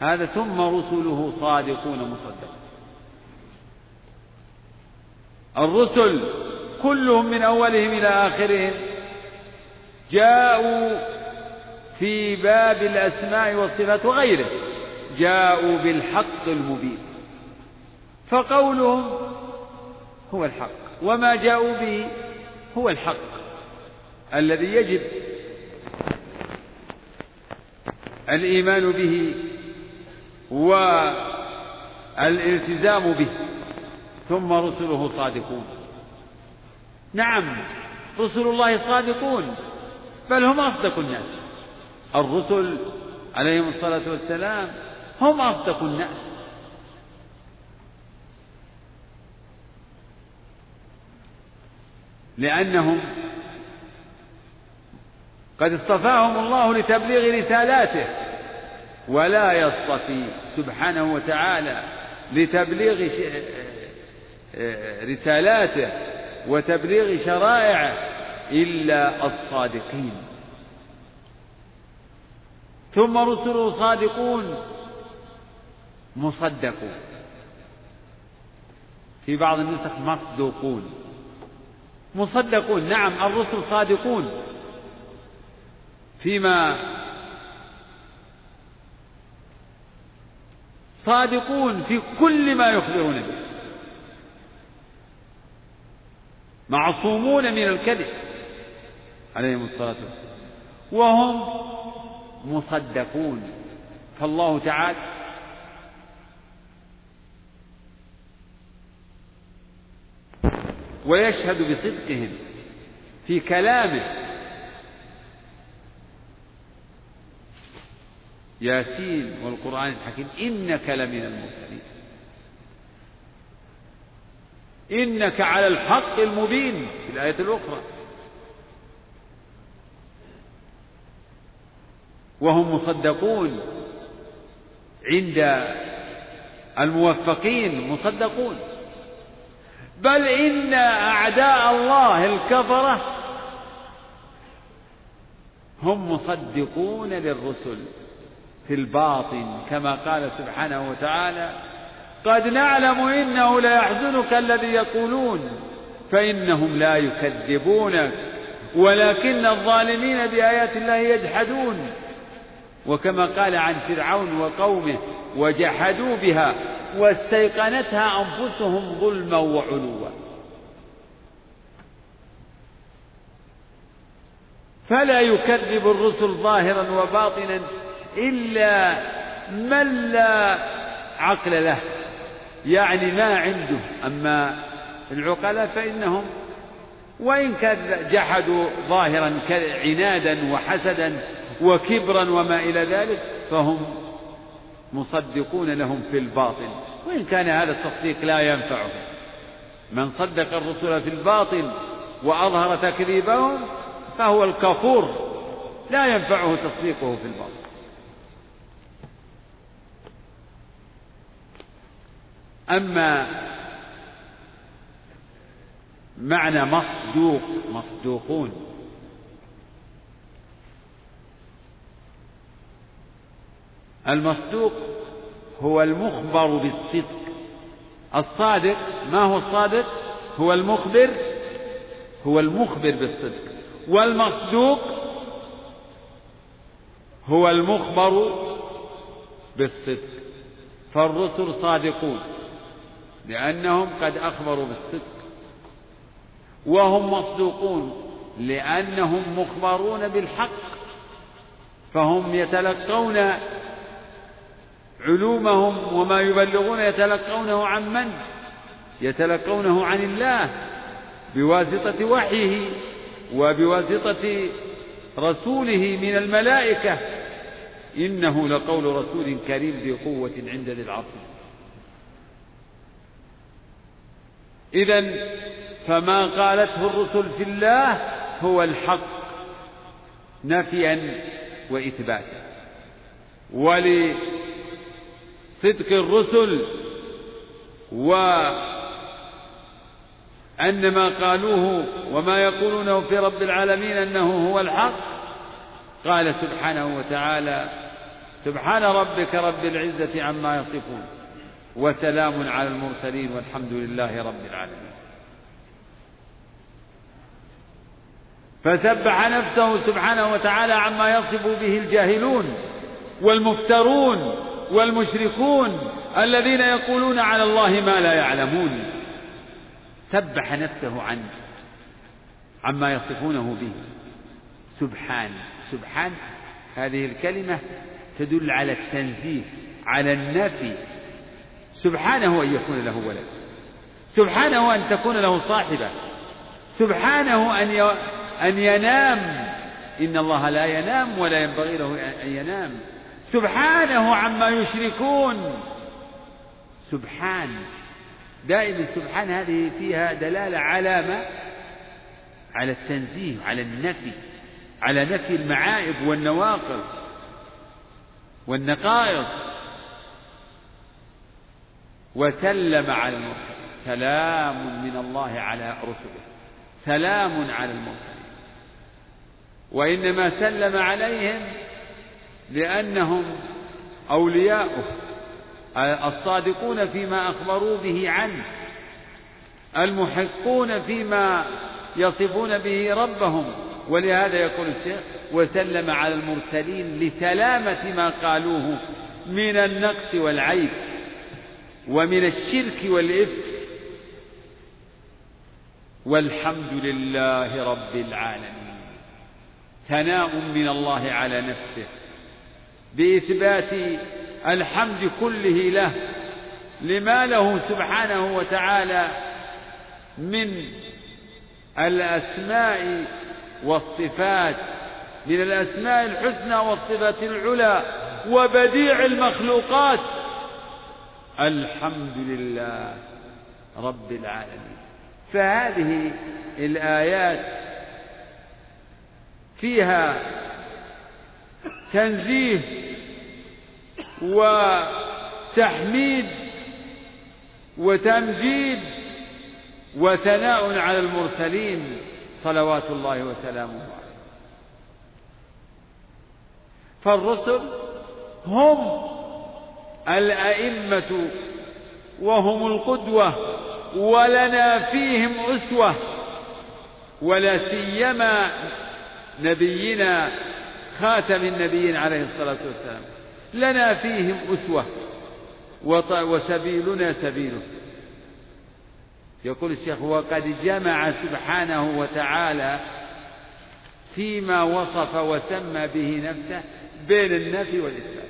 هذا ثم رسله صادقون مصدقون. الرسل كلهم من أولهم إلى آخرهم جاءوا في باب الأسماء والصفات وغيره جاءوا بالحق المبين. فقولهم هو الحق وما جاءوا به هو الحق الذي يجب الإيمان به والالتزام به ثم رسله صادقون. نعم رسل الله صادقون بل هم أصدق الناس. الرسل عليهم الصلاة والسلام هم أصدق الناس. لأنهم قد اصطفاهم الله لتبليغ رسالاته ولا يصطفي سبحانه وتعالى لتبليغ رسالاته وتبليغ شرائعه إلا الصادقين. ثم رسله صادقون مصدقون. في بعض النسخ مصدوقون. مصدقون. نعم الرسل صادقون. فيما صادقون في كل ما يخبرون به معصومون من الكذب عليهم الصلاة والسلام. وهم مصدقون. فالله تعالى ويشهد بصدقهم في كلامه. ياسين والقرآن الحكيم إنك لمن المرسلين. إنك على الحق المبين في الآية الأخرى. وهم مصدقون عند الموفقين مصدقون. بل إن أعداء الله الكفرة هم مصدقون للرسل في الباطن كما قال سبحانه وتعالى قد نعلم إنه ليحزنك الذي يقولون فإنهم لا يكذبونك ولكن الظالمين بآيات الله يجحدون. وكما قال عن فرعون وقومه وجحدوا بها واستيقنتها أنفسهم ظلما وعلوا. فلا يكذب الرسل ظاهرا وباطنا إلا من لا عقل له يعني ما عنده. أما العقلاء فإنهم وإن جحدوا ظاهرا عنادا وحسدا وكبرا وما إلى ذلك فهم مصدقون لهم في الباطن وإن كان هذا التصديق لا ينفعهم. من صدق الرسل في الباطن وأظهر تكذيبهم فهو الكفور. لا ينفعه تصديقه في الباطن أما معنى مصدوق مصدوقون. المصدوق هو المخبر بالصدق. الصادق ما هو الصادق؟ هو المخبر هو المخبر بالصدق. والمصدوق هو المخبر بالصدق. فالرسل صادقون لأنهم قد أخبروا بالصدق. وهم مصدوقون لأنهم مخبرون بالحق. فهم يتلقون علومهم وما يبلغون يتلقونه عن من؟ يتلقونه عن الله بواسطة وحيه وبواسطة رسوله من الملائكة. إنه لقول رسول كريم ذي قوة عند ذي العصر. إذا فما قالته الرسل في الله هو الحق نفيا وإثباتا. ولصدق الرسل وأن ما قالوه وما يقولونه في رب العالمين أنه هو الحق. قال سبحانه وتعالى سبحان ربك رب العزة عما يصفون وسلام على المرسلين والحمد لله رب العالمين. فسبح نفسه سبحانه وتعالى عما يصف به الجاهلون والمفترون والمشركون الذين يقولون على الله ما لا يعلمون. سبح نفسه عن عما يصفونه به. سبحان سبحان هذه الكلمة تدل على التنزيه على النفي. سبحانه أن يكون له ولد. سبحانه أن تكون له صاحبة. سبحانه أن أن ينام. إن الله لا ينام ولا ينبغي له أن ينام. سبحانه عما يشركون. سبحان. دائما سبحان هذه فيها دلالة على ما؟ على التنزيه على النفي على نفي المعائب والنواقص والنقائص. وسلم على المرسلين. سلام من الله على رسله. سلام على المرسلين. وإنما سلم عليهم لأنهم أولياؤه الصادقون فيما أخبروا به عنه المحقون فيما يصفون به ربهم. ولهذا يقول الشيخ وسلم على المرسلين لسلامة ما قالوه من النقص والعيب ومن الشرك والإفك. والحمد لله رب العالمين. ثناء من الله على نفسه. بإثبات الحمد كله له لما له سبحانه وتعالى من الأسماء والصفات من الأسماء الحسنى والصفات العلى وبديع المخلوقات. الحمد لله رب العالمين. فهذه الآيات فيها تنزيه وتحميد وتمجيد وثناء على المرسلين صلوات الله وسلامه عليه. فالرسل هم الأئمة وهم القدوة ولنا فيهم أسوة ولا سيما نبينا خاتم النبيين عليه الصلاة والسلام. لنا فيهم أسوة. وسبيلنا سبيله. يقول الشيخ وقد جمع سبحانه وتعالى فيما وصف وسمى به نفسه بين النفي والإثبات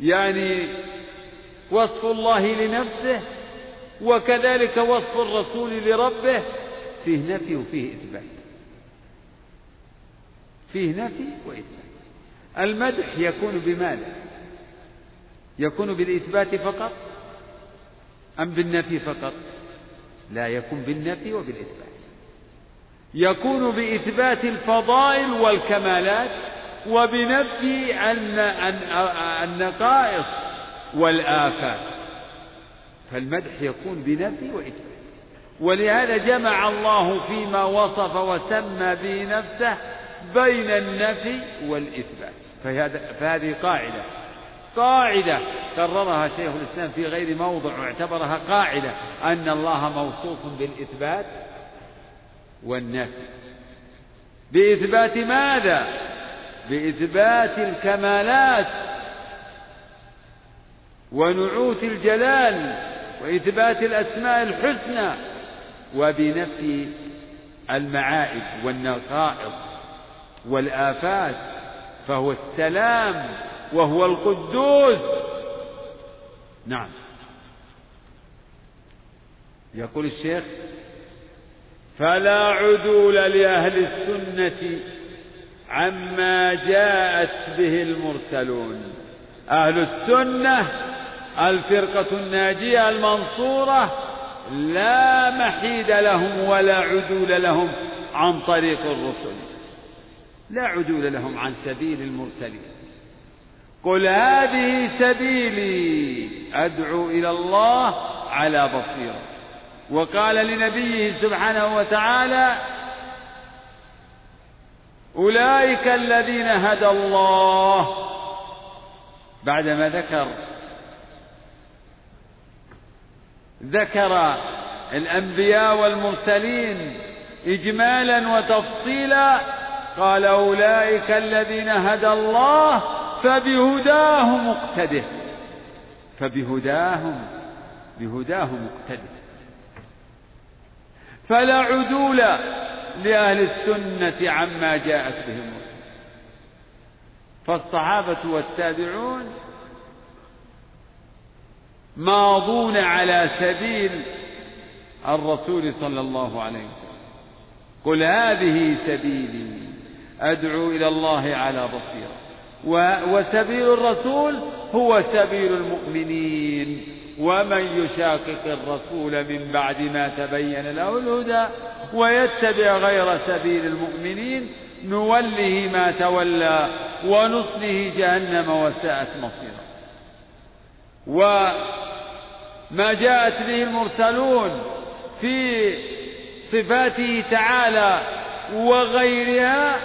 يعني وصف الله لنفسه وكذلك وصف الرسول لربه فيه نفي وفيه إثبات. فيه نفي وإثبات. المدح يكون بماذا يكون بالإثبات فقط أم بالنفي فقط؟ لا يكون بالنفي وبالإثبات. يكون بإثبات الفضائل والكمالات وبنفي النقائص والآفات. فالمدح يكون بنفي وإثبات. ولهذا جمع الله فيما وصف وسمى به نفسه بين النفي والإثبات. فهذه قاعدة. قاعدة كررها شيخ الإسلام في غير موضع واعتبرها قاعدة أن الله موصوف بالإثبات والنفي. بإثبات ماذا؟ بإثبات الكمالات ونعوت الجلال وإثبات الأسماء الحسنى وبنفي المعائب والنقائص. والآفات فهو السلام وهو القدوس. نعم. يقول الشيخ فلا عدول لأهل السنة عما جاءت به المرسلون. أهل السنة الفرقة الناجية المنصورة لا محيد لهم ولا عدول لهم عن طريق الرسل. لا عدول لهم عن سبيل المرسلين. قل هذه سبيلي أدعو إلى الله على بصيرة. وقال لنبيه سبحانه وتعالى أولئك الذين هدى الله. بعدما ذكر ذكر الأنبياء والمرسلين إجمالا وتفصيلا قال أولئك الذين هدى الله فبهداه مقتده. فبهداهم بهداه مقتده. فلا عدول لأهل السنة عما جاءت به الرسل. فالصحابة والتابعون ماضون على سبيل الرسول صلى الله عليه وسلم. قل هذه سبيلي. أدعو إلى الله على بصيرة. وسبيل الرسول هو سبيل المؤمنين. ومن يشاقق الرسول من بعد ما تبين له الهدى ويتبع غير سبيل المؤمنين نوله ما تولى ونصله جهنم وساءت مصيرا وما جاءت به المرسلون في صفاته تعالى وغيرها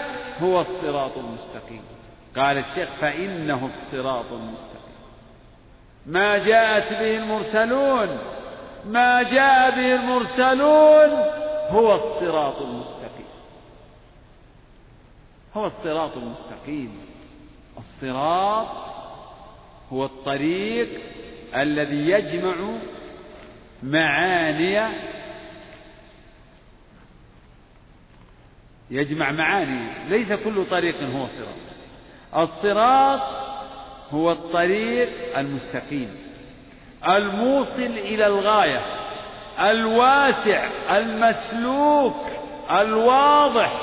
هو الصراط المستقيم. قال الشيخ فإنه الصراط المستقيم. ما جاءت به المرسلون ما جاء به المرسلون هو الصراط المستقيم. هو الصراط المستقيم. الصراط هو الطريق الذي يجمع معاني يجمع معاني ليس كل طريق هو صراط. الصراط هو الطريق المستقيم الموصل إلى الغاية الواسع المسلوك الواضح.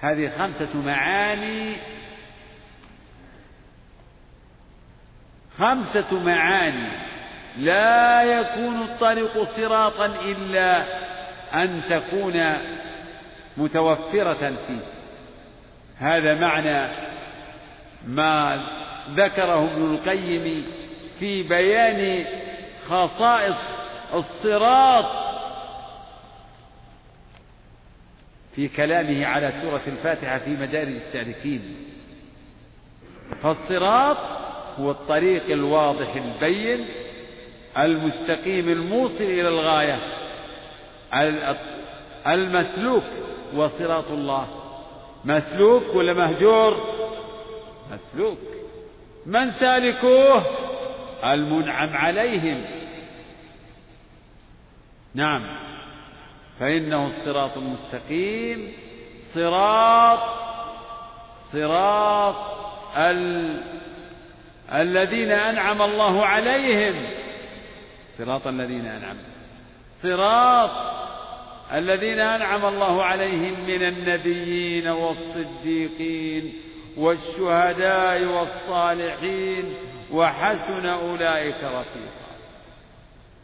هذه خمسة معاني خمسة معاني. لا يكون الطريق صراطا إلا أن تكون متوفرة فيه. هذا معنى ما ذكره ابن القيم في بيان خصائص الصراط في كلامه على سورة الفاتحة في مدارج السالكين فالصراط هو الطريق الواضح البين المستقيم الموصل إلى الغاية المسلوك. وصراط الله. مسلوك ولا مهجور؟ مسلوك. من سالكوه المنعم عليهم. نعم. فإنه الصراط المستقيم. صراط صراط ال... الذين أنعم الله عليهم. صراط الذين أنعم. صراط الذين أنعم الله عليهم من النبيين والصديقين والشهداء والصالحين وحسن أولئك رفيقا.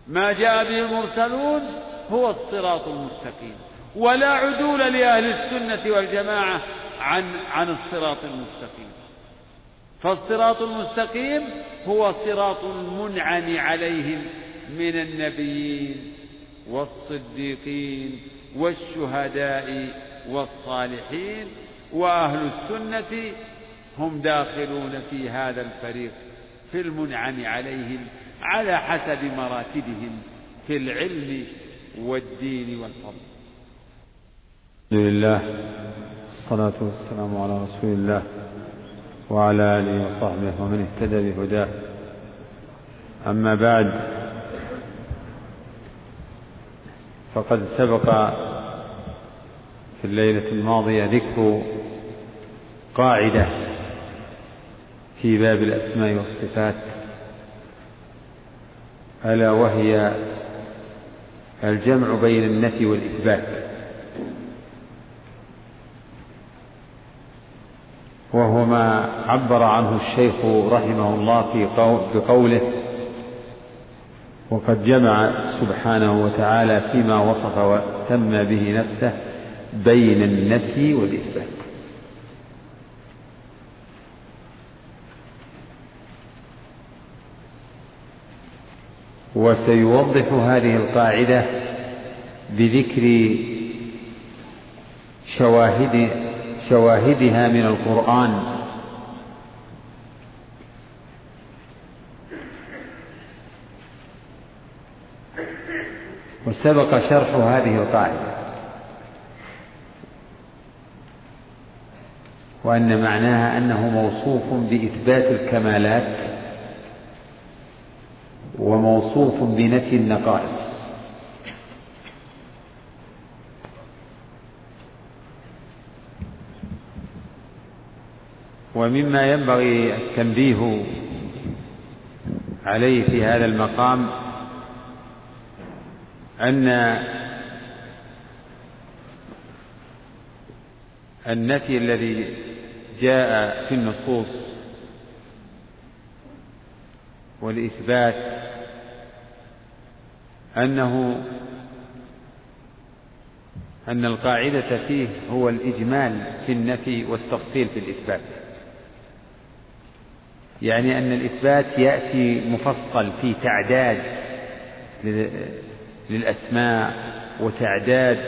ما جاء به المرسلون هو الصراط المستقيم. ولا عدول لأهل السنة والجماعة عن عن الصراط المستقيم. فالصراط المستقيم هو صراط المنعم عليهم من النبيين والصديقين والشهداء والصالحين وأهل السنة هم داخلون في هذا الفريق في المنعم عليهم على حسب مراتبهم في العلم والدين والفضل. الحمد لله الصلاة والسلام على رسول الله وعلى آله وصحبه ومن اهتدى بهداه. أما بعد فقد سبق في الليلة الماضية ذكر قاعدة في باب الأسماء والصفات ألا وهي الجمع بين النفي والإثبات وهو ما عبر عنه الشيخ رحمه الله في بقوله وقد جمع سبحانه وتعالى فيما وصف وسمى به نفسه بين النفي والإثبات. وسيوضح هذه القاعدة بذكر شواهد شواهدها من القرآن وسبق شرح هذه القاعدة. وأن معناها أنه موصوف بإثبات الكمالات وموصوف بنفي النقائص. ومما ينبغي التنبيه عليه في هذا المقام أن النفي الذي جاء في النصوص والإثبات أنه أن القاعدة فيه هو الإجمال في النفي والتفصيل في الإثبات. يعني أن الإثبات يأتي مفصل في تعداد للأسماء وتعداد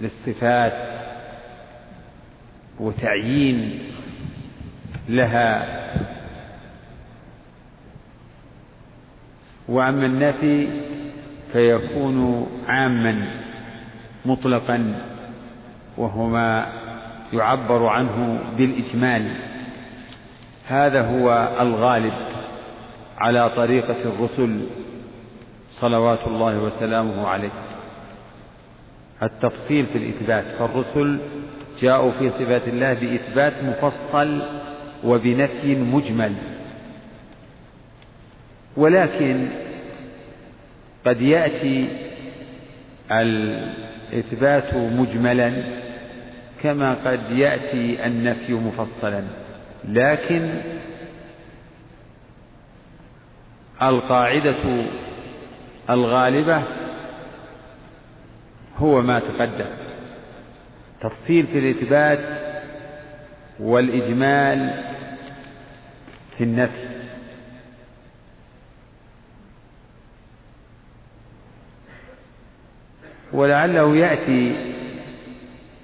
للصفات وتعيين لها. وأما النفي فيكون عاما مطلقا وهو ما يعبر عنه بالإجمال. هذا هو الغالب على طريقة الرسل صلوات الله وسلامه عليه. التفصيل في الإثبات. فالرسل جاءوا في صفات الله بإثبات مفصل وبنفي مجمل. ولكن قد يأتي الإثبات مجملا كما قد يأتي النفي مفصلا. لكن القاعدة الغالبة هو ما تقدم. تفصيل في الإثبات والإجمال في النفي. ولعله يأتي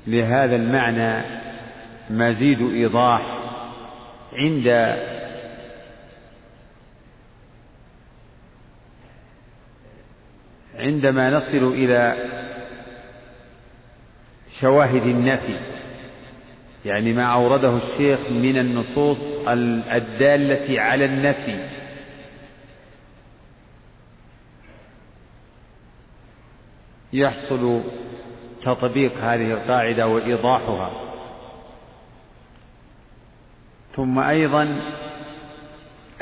لهذا المعنى مزيد إيضاح عند عندما نصل إلى شواهد النفي يعني ما أورده الشيخ من النصوص الدالة على النفي. يحصل تطبيق هذه القاعدة وإيضاحها. ثم أيضا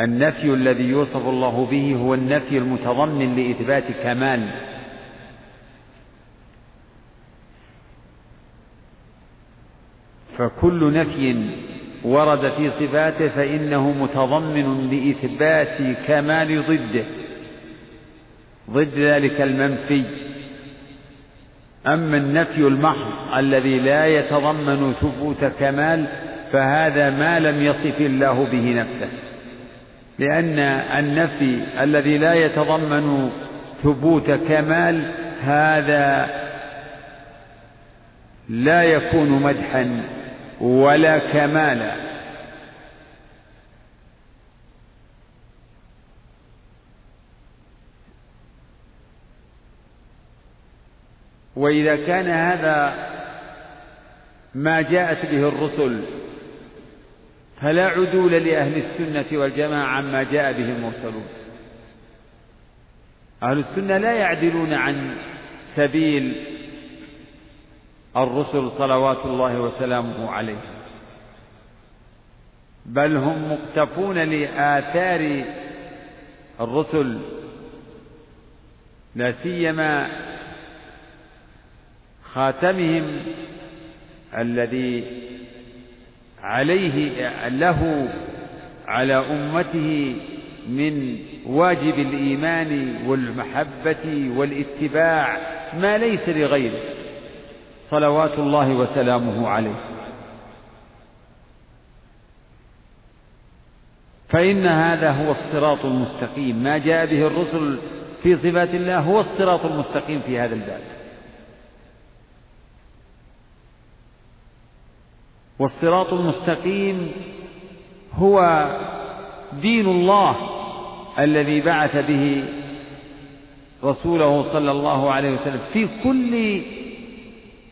النفي الذي يوصف الله به هو النفي المتضمن لإثبات كمال. فكل نفي ورد في صفاته فإنه متضمن لإثبات كمال ضده. ضد ذلك المنفي. أما النفي المحض الذي لا يتضمن ثبوت كمال فهذا ما لم يصف الله به نفسه. لأن النفي الذي لا يتضمن ثبوت كمال هذا لا يكون مدحا ولا كمالا. وإذا كان هذا ما جاءت به الرسل فلا عدول لأهل السنة والجماعة عما جاء به المرسلون. أهل السنة لا يعدلون عن سبيل الرسل صلوات الله وسلامه عليهم بل هم مقتفون لآثار الرسل لا سيما خاتمهم الذي عليه له على أمته من واجب الإيمان والمحبة والاتباع ما ليس لغيره صلوات الله وسلامه عليه. فإن هذا هو الصراط المستقيم. ما جاء به الرسل في صفات الله هو الصراط المستقيم في هذا الباب. والصراط المستقيم هو دين الله الذي بعث به رسوله صلى الله عليه وسلم في كل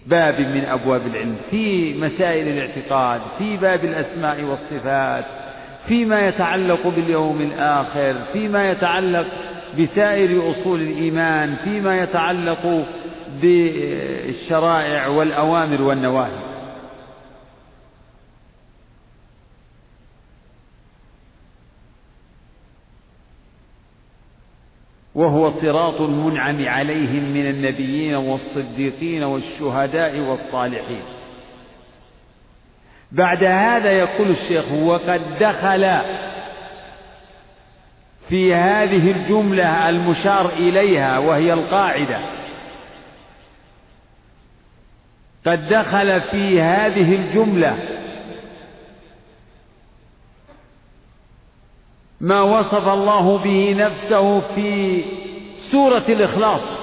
باب من أبواب العلم في مسائل الاعتقاد في باب الأسماء والصفات فيما يتعلق باليوم الآخر فيما يتعلق بسائر أصول الإيمان فيما يتعلق بالشرائع والأوامر والنواهي. وهو صراط المنعم عليهم من النبيين والصديقين والشهداء والصالحين. بعد هذا يقول الشيخ وقد دخل في هذه الجملة المشار إليها وهي القاعدة. قد دخل في هذه الجملة ما وصف الله به نفسه في سورة الإخلاص.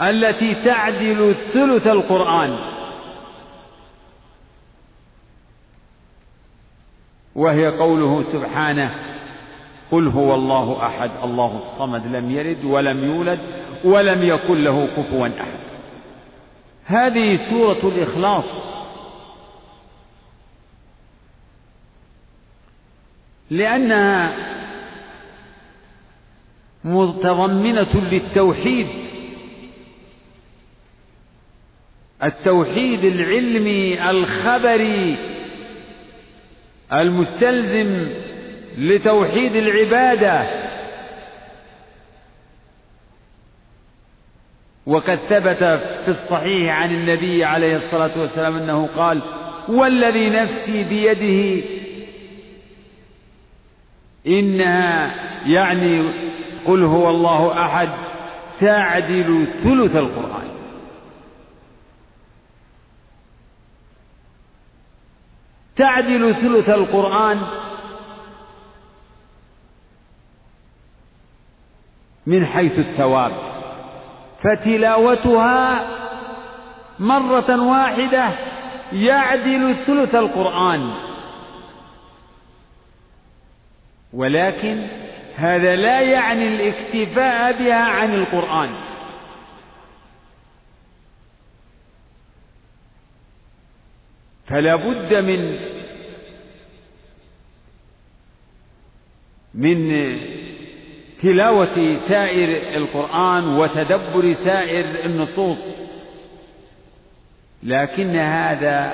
التي تعدل ثلث القرآن. وهي قوله سبحانه قل هو الله أحد الله الصمد لم يلد ولم يولد ولم يكن له كفوا أحد. هذه سورة الإخلاص. لأنها متضمنة للتوحيد التوحيد العلمي الخبري المستلزم لتوحيد العبادة. وقد ثبت في الصحيح عن النبي عليه الصلاة والسلام أنه قال والذي نفسي بيده إنها يعني قل هو الله أحد تعدل ثلث القرآن. تعدل ثلث القرآن من حيث الثواب. فتلاوتها مرة واحدة يعدل ثلث القرآن. ولكن هذا لا يعني الاكتفاء بها عن القرآن. فلا بد من من تلاوة سائر القرآن وتدبر سائر النصوص لكن هذا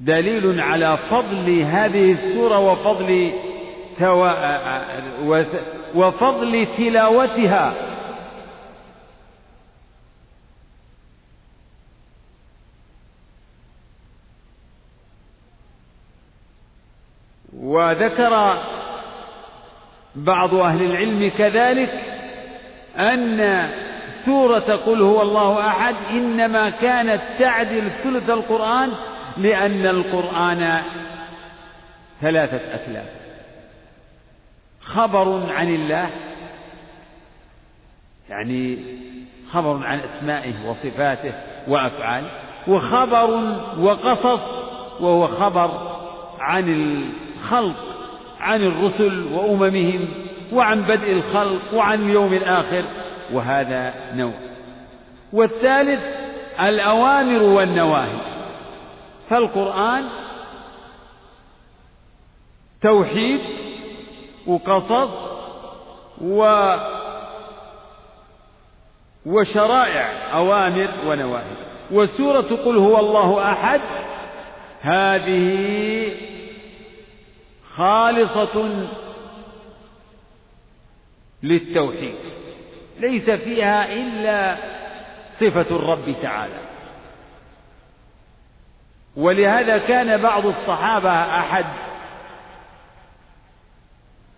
دليل على فضل هذه السورة وفضل وفضل تلاوتها. وذكر بعض أهل العلم كذلك أن سورة قل هو الله أحد إنما كانت تعدل ثلث القرآن لأن القرآن ثلاثة أثلاث خبر عن الله يعني خبر عن أسمائه وصفاته وأفعاله وخبر وقصص وهو خبر عن الخلق عن الرسل وأممهم وعن بدء الخلق وعن اليوم الآخر وهذا نوع. والثالث الأوامر والنواهي. فالقرآن توحيد وقصص و وشرائع أوامر ونواهي. وسورة قل هو الله أحد هذه خالصة للتوحيد. ليس فيها إلا صفة الرب تعالى. ولهذا كان بعض الصحابة أحد.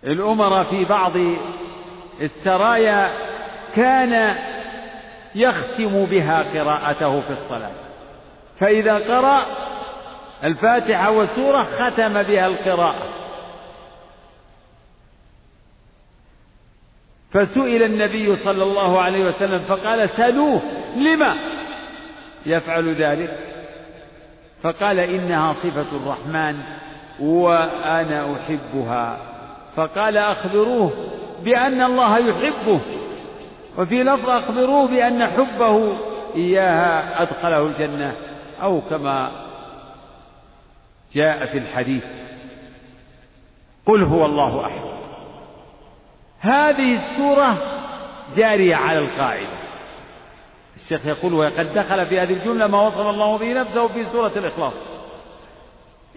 الأمراء في بعض السرايا كان يختم بها قراءته في الصلاة. فإذا قرأ الفاتحة والسورة ختم بها القراءة. فسئل النبي صلى الله عليه وسلم فقال سلوه لما يفعل ذلك؟ فقال إنها صفة الرحمن وأنا أحبها. فقال أخبروه بأن الله يحبه وفي لفظ أخبروه بأن حبه إياها أدخله الجنة أو كما جاء في الحديث قل هو الله أحد. هذه السورة جارية على القاعدة. الشيخ يقول وقد دخل في هذه الجملة ما وصف الله به نفسه في سورة الإخلاص.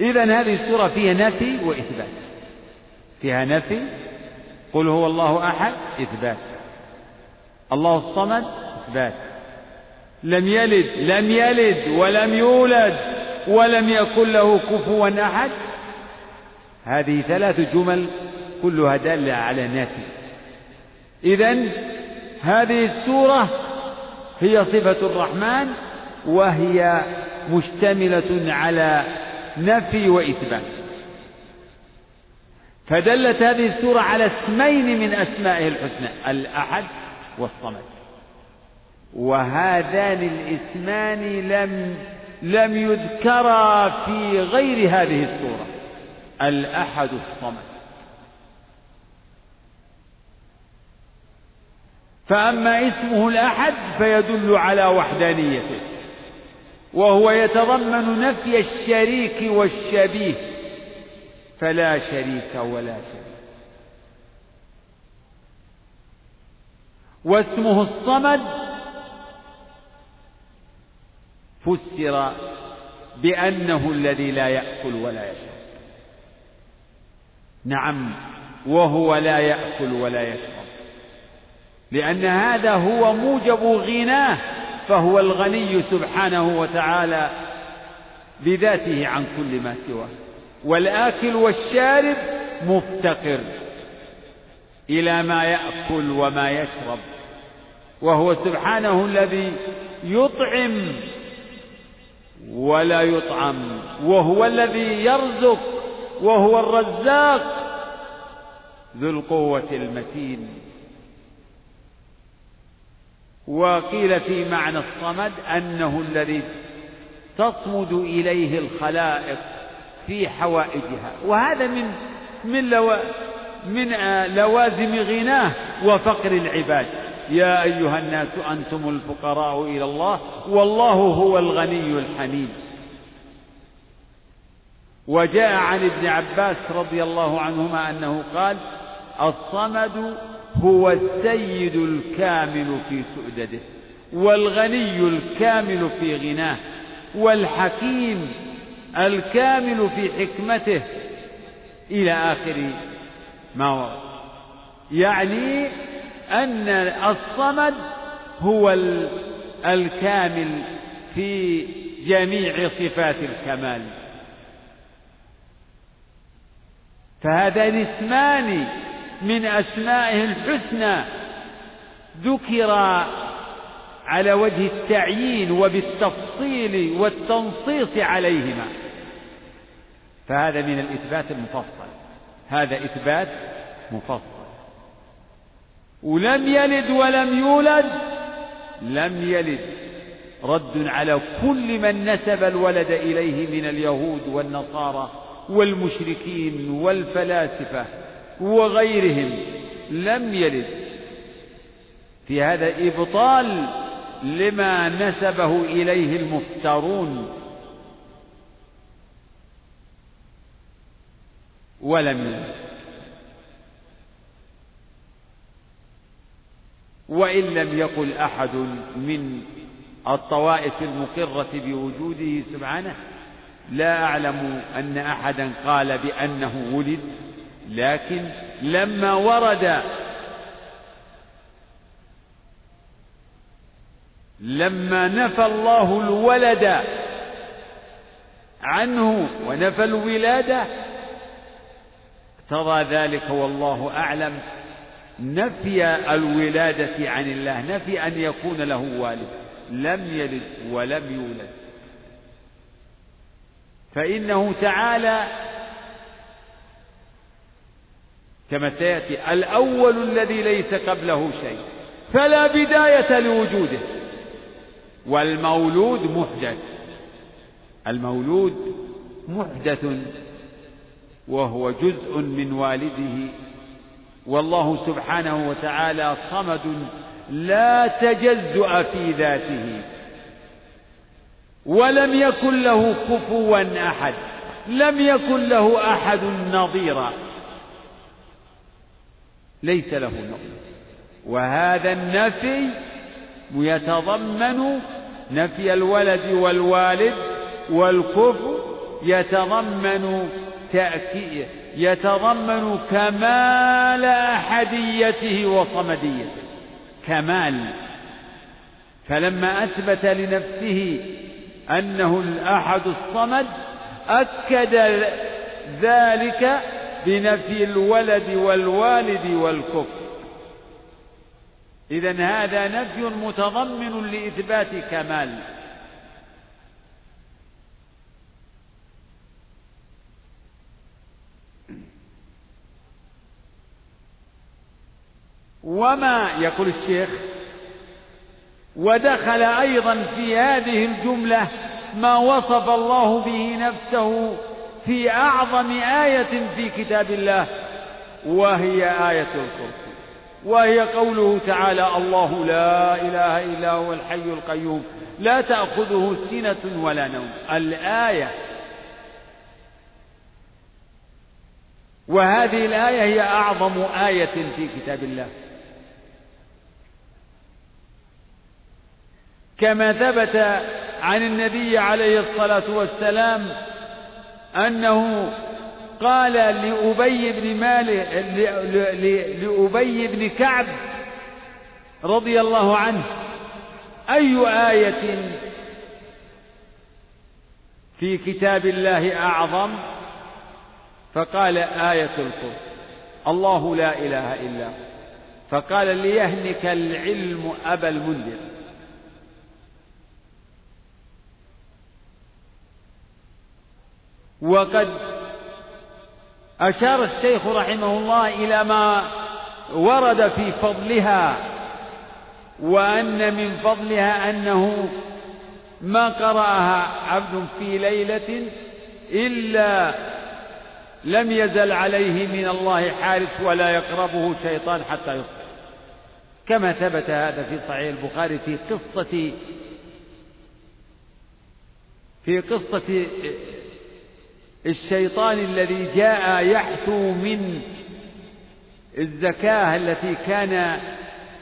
إذا هذه السورة فيها نفي وإثبات. فيها نفي قل هو الله أحد إثبات. الله الصمد إثبات. لم يلد لم يلد ولم يولد ولم يكن له كفوا أحد. هذه ثلاث جمل كلها دالة على نفي. إذا هذه السورة هي صفة الرحمن وهي مشتملة على نفي وإثبات. فدلت هذه السورة على اسمين من أسمائه الحسنى الأحد والصمد. وهذان الاسمان لم لم يذكرا في غير هذه السورة الأحد الصمد. فأما اسمه الأحد فيدل على وحدانيته وهو يتضمن نفي الشريك والشبيه فلا شريك ولا شبيه. واسمه الصمد فسر بأنه الذي لا يأكل ولا يشرب. نعم وهو لا يأكل ولا يشرب. لأن هذا هو موجب غناه فهو الغني سبحانه وتعالى بذاته عن كل ما سواه. والآكل والشارب مفتقر إلى ما يأكل وما يشرب وهو سبحانه الذي يطعم ولا يطعم وهو الذي يرزق وهو الرزاق ذو القوة المتين. وقيل في معنى الصمد أنه الذي تصمد إليه الخلائق في حوائجها. وهذا من من لو من لوازم غناه وفقر العباد. يا أيها الناس أنتم الفقراء إلى الله والله هو الغني الحميد. وجاء عن ابن عباس رضي الله عنهما أنه قال الصمد هو السيد الكامل في سؤدده والغني الكامل في غناه والحكيم الكامل في حكمته إلى آخر ما ورد يعني أن الصمد هو الكامل في جميع صفات الكمال. فهذان اسمان من أسمائه الحسنى ذكر على وجه التعيين وبالتفصيل والتنصيص عليهما. فهذا من الإثبات المفصل. هذا إثبات مفصل. ولم يلد ولم يولد لم يلد. رد على كل من نسب الولد إليه من اليهود والنصارى والمشركين والفلاسفة. وغيرهم لم يلد. في هذا إبطال لما نسبه إليه المفترون. ولم يلد. وإن لم يقل أحد من الطوائف المقرة بوجوده سبحانه لا أعلم أن أحدا قال بأنه ولد. لكن لما ورد لما نفى الله الولد عنه ونفى الولادة اقتضى ذلك والله أعلم. نفي الولادة عن الله نفي أن يكون له والد. لم يلد ولم يولد. فإنه تعالى كما سيأتي الأول الذي ليس قبله شيء فلا بداية لوجوده. والمولود محدث. المولود محدث وهو جزء من والده. والله سبحانه وتعالى صمد لا تجزؤ في ذاته. ولم يكن له كفوا أحد. لم يكن له أحد نظيرا. ليس له نظير وهذا النفي يتضمن نفي الولد والوالد والكفر يتضمن تأكيد يتضمن كمال أحديته وصمديته. كمال. فلما أثبت لنفسه أنه الأحد الصمد أكد ذلك بنفي الولد والوالد والكفر. إذا هذا نفي متضمن لإثبات كمال. وما يقول الشيخ ودخل أيضا في هذه الجملة ما وصف الله به نفسه في أعظم آية في كتاب الله وهي آية الكرسي. وهي قوله تعالى الله لا إله إلا هو الحي القيوم لا تأخذه سنة ولا نوم. الآية وهذه الآية هي أعظم آية في كتاب الله. كما ثبت عن النبي عليه الصلاة والسلام أنه قال لأبي بن مالك لأبي بن كعب رضي الله عنه أي آية في كتاب الله أعظم؟ فقال آية الكرسي الله لا إله إلا هو. فقال ليهنك العلم أبا المنذر. وقد أشار الشيخ رحمه الله إلى ما ورد في فضلها وأن من فضلها أنه ما قرأها عبد في ليلة إلا لم يزل عليه من الله حارس ولا يقربه شيطان حتى يصبح. كما ثبت هذا في صحيح البخاري في قصة في قصة الشيطان الذي جاء يحثو من الزكاة التي كان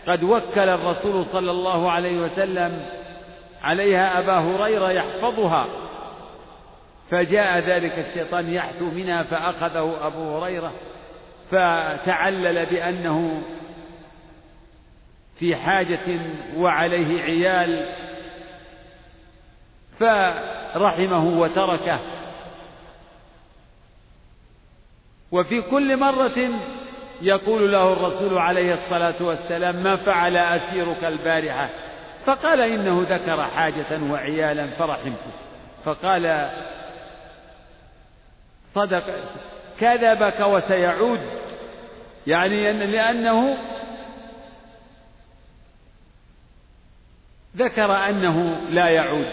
قد وكل الرسول صلى الله عليه وسلم عليها أبا هريرة يحفظها. فجاء ذلك الشيطان يحثو منها فأخذه أبو هريرة فتعلل بأنه في حاجة وعليه عيال. فرحمه وتركه. وفي كل مرة يقول له الرسول عليه الصلاة والسلام ما فعل أسيرك البارحة؟ فقال إنه ذكر حاجة وعيالا فرحمته فقال صدق كذبك وسيعود. يعني أن لأنه ذكر أنه لا يعود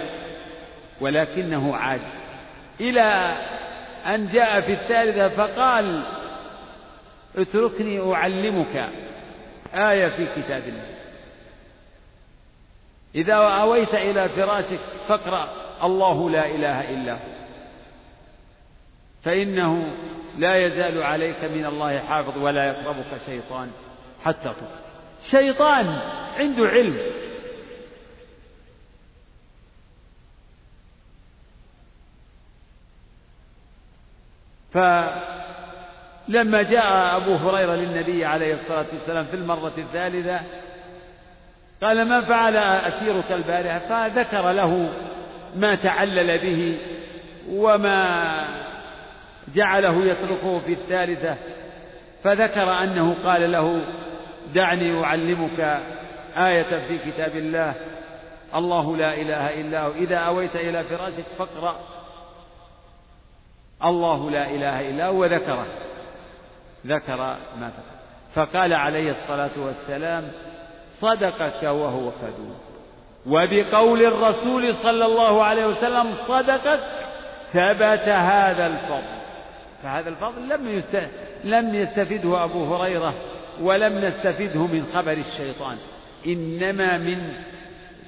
ولكنه عاد إلى أن جاء في الثالثة فقال اتركني أعلمك آية في كتاب الله. إذا أويت إلى فراشك فاقرأ الله لا إله إلا هو. فإنه لا يزال عليك من الله حافظ ولا يقربك شيطان حتى تصبح شيطان عنده علم. فلما جاء أبو هريرة للنبي عليه الصلاة والسلام في المرة الثالثة قال ما فعل أسيرك البارحة؟ فذكر له ما تعلل به وما جعله يتركه في الثالثة فذكر أنه قال له دعني أعلمك آية في كتاب الله الله لا إله إلا هو إذا أويت إلى فراشك فاقرأ الله لا إله إلا هو ذكره. ذكر ما فعل فقال عليه الصلاة والسلام صدقك وهو كذوب. وبقول الرسول صلى الله عليه وسلم صدقك ثبت هذا الفضل. فهذا الفضل لم لم يستفده أبو هريرة ولم نستفده من خبر الشيطان. إنما من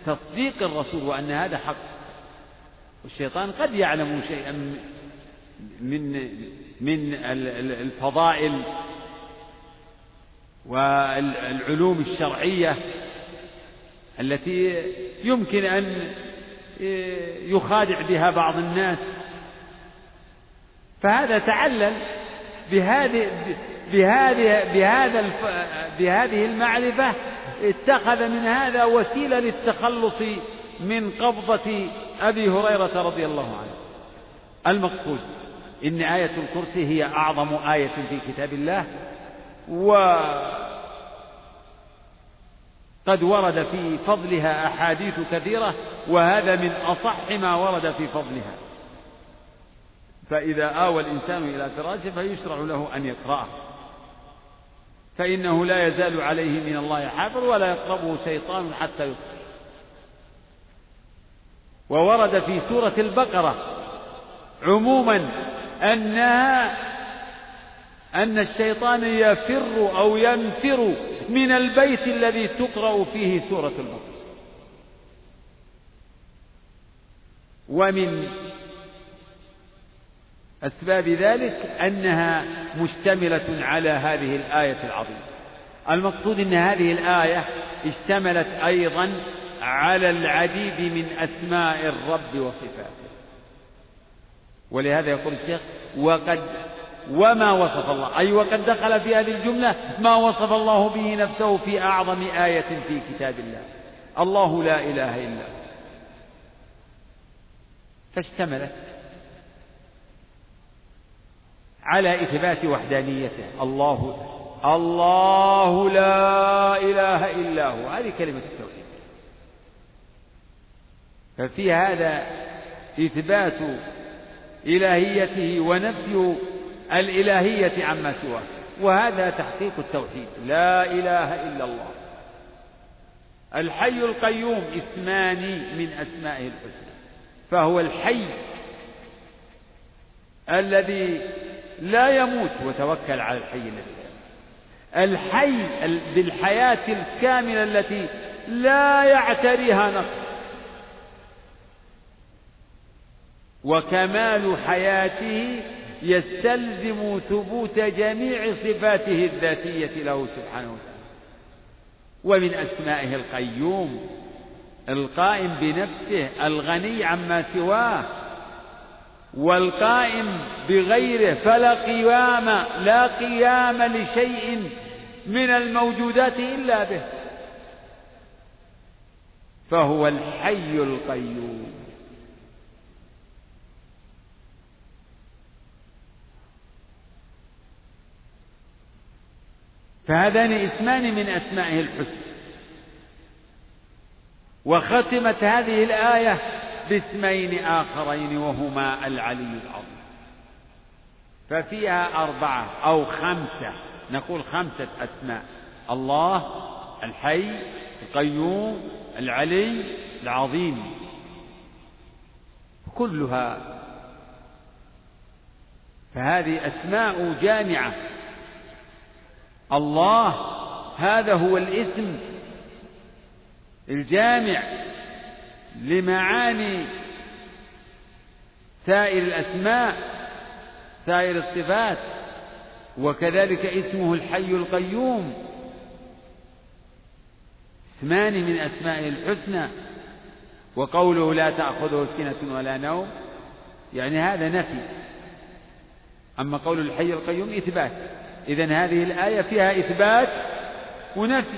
تصديق الرسول وأن هذا حق. والشيطان قد يعلم شيئا من من الفضائل والعلوم الشرعية التي يمكن أن يخادع بها بعض الناس. فهذا تعلل بهذه بهذه بهذا بهذه المعرفة اتخذ من هذا وسيلة للتخلص من قبضة أبي هريرة رضي الله عنه. المقصود إن آية الكرسي هي أعظم آية في كتاب الله وقد ورد في فضلها أحاديث كثيرة وهذا من أصح ما ورد في فضلها. فإذا آوى الإنسان إلى فراشه فيشرع له أن يقرأه. فإنه لا يزال عليه من الله حافظ ولا يقربه شيطان حتى يصبح. وورد في سورة البقرة عموما أنها أن الشيطان يفر أو ينفر من البيت الذي تقرأ فيه سورة البقرة. ومن أسباب ذلك أنها مشتملة على هذه الآية العظيمة. المقصود أن هذه الآية اشتملت أيضا على العديد من أسماء الرب وصفاته. ولهذا يقول الشيخ وقد وما وصف الله أي وقد دخل في هذه الجملة ما وصف الله به نفسه في أعظم آية في كتاب الله. الله لا إله إلا هو. فاشتملت على إثبات وحدانيته. الله الله لا إله إلا هو. هذه كلمة التوحيد. ففي هذا إثبات إلهيته ونفي الإلهية عما سواه. وهذا تحقيق التوحيد. لا إله إلا الله. الحي القيوم اسمان من أسمائه الحسنى. فهو الحي الذي لا يموت وتوكل على الحي الذي الحي بالحياة الكاملة التي لا يعتريها نقص وكمال حياته يستلزم ثبوت جميع صفاته الذاتية له سبحانه وتعالى. ومن أسمائه القيوم القائم بنفسه الغني عما سواه والقائم بغيره فلا قيام لا قيام لشيء من الموجودات إلا به فهو الحي القيوم. فهذان اسمان من أسمائه الحسنى. وختمت هذه الآية باسمين آخرين وهما العلي العظيم. ففيها أربعة أو خمسة نقول خمسة أسماء. الله الحي القيوم العلي العظيم. كلها. فهذه أسماء جامعة. الله هذا هو الاسم الجامع لمعاني سائر الأسماء سائر الصفات وكذلك اسمه الحي القيوم. اسمان من أسمائه الحسنى وقوله لا تأخذه سنة ولا نوم يعني هذا نفي. أما قول الحي القيوم إثبات. إذا هذه الآية فيها إثبات ونفي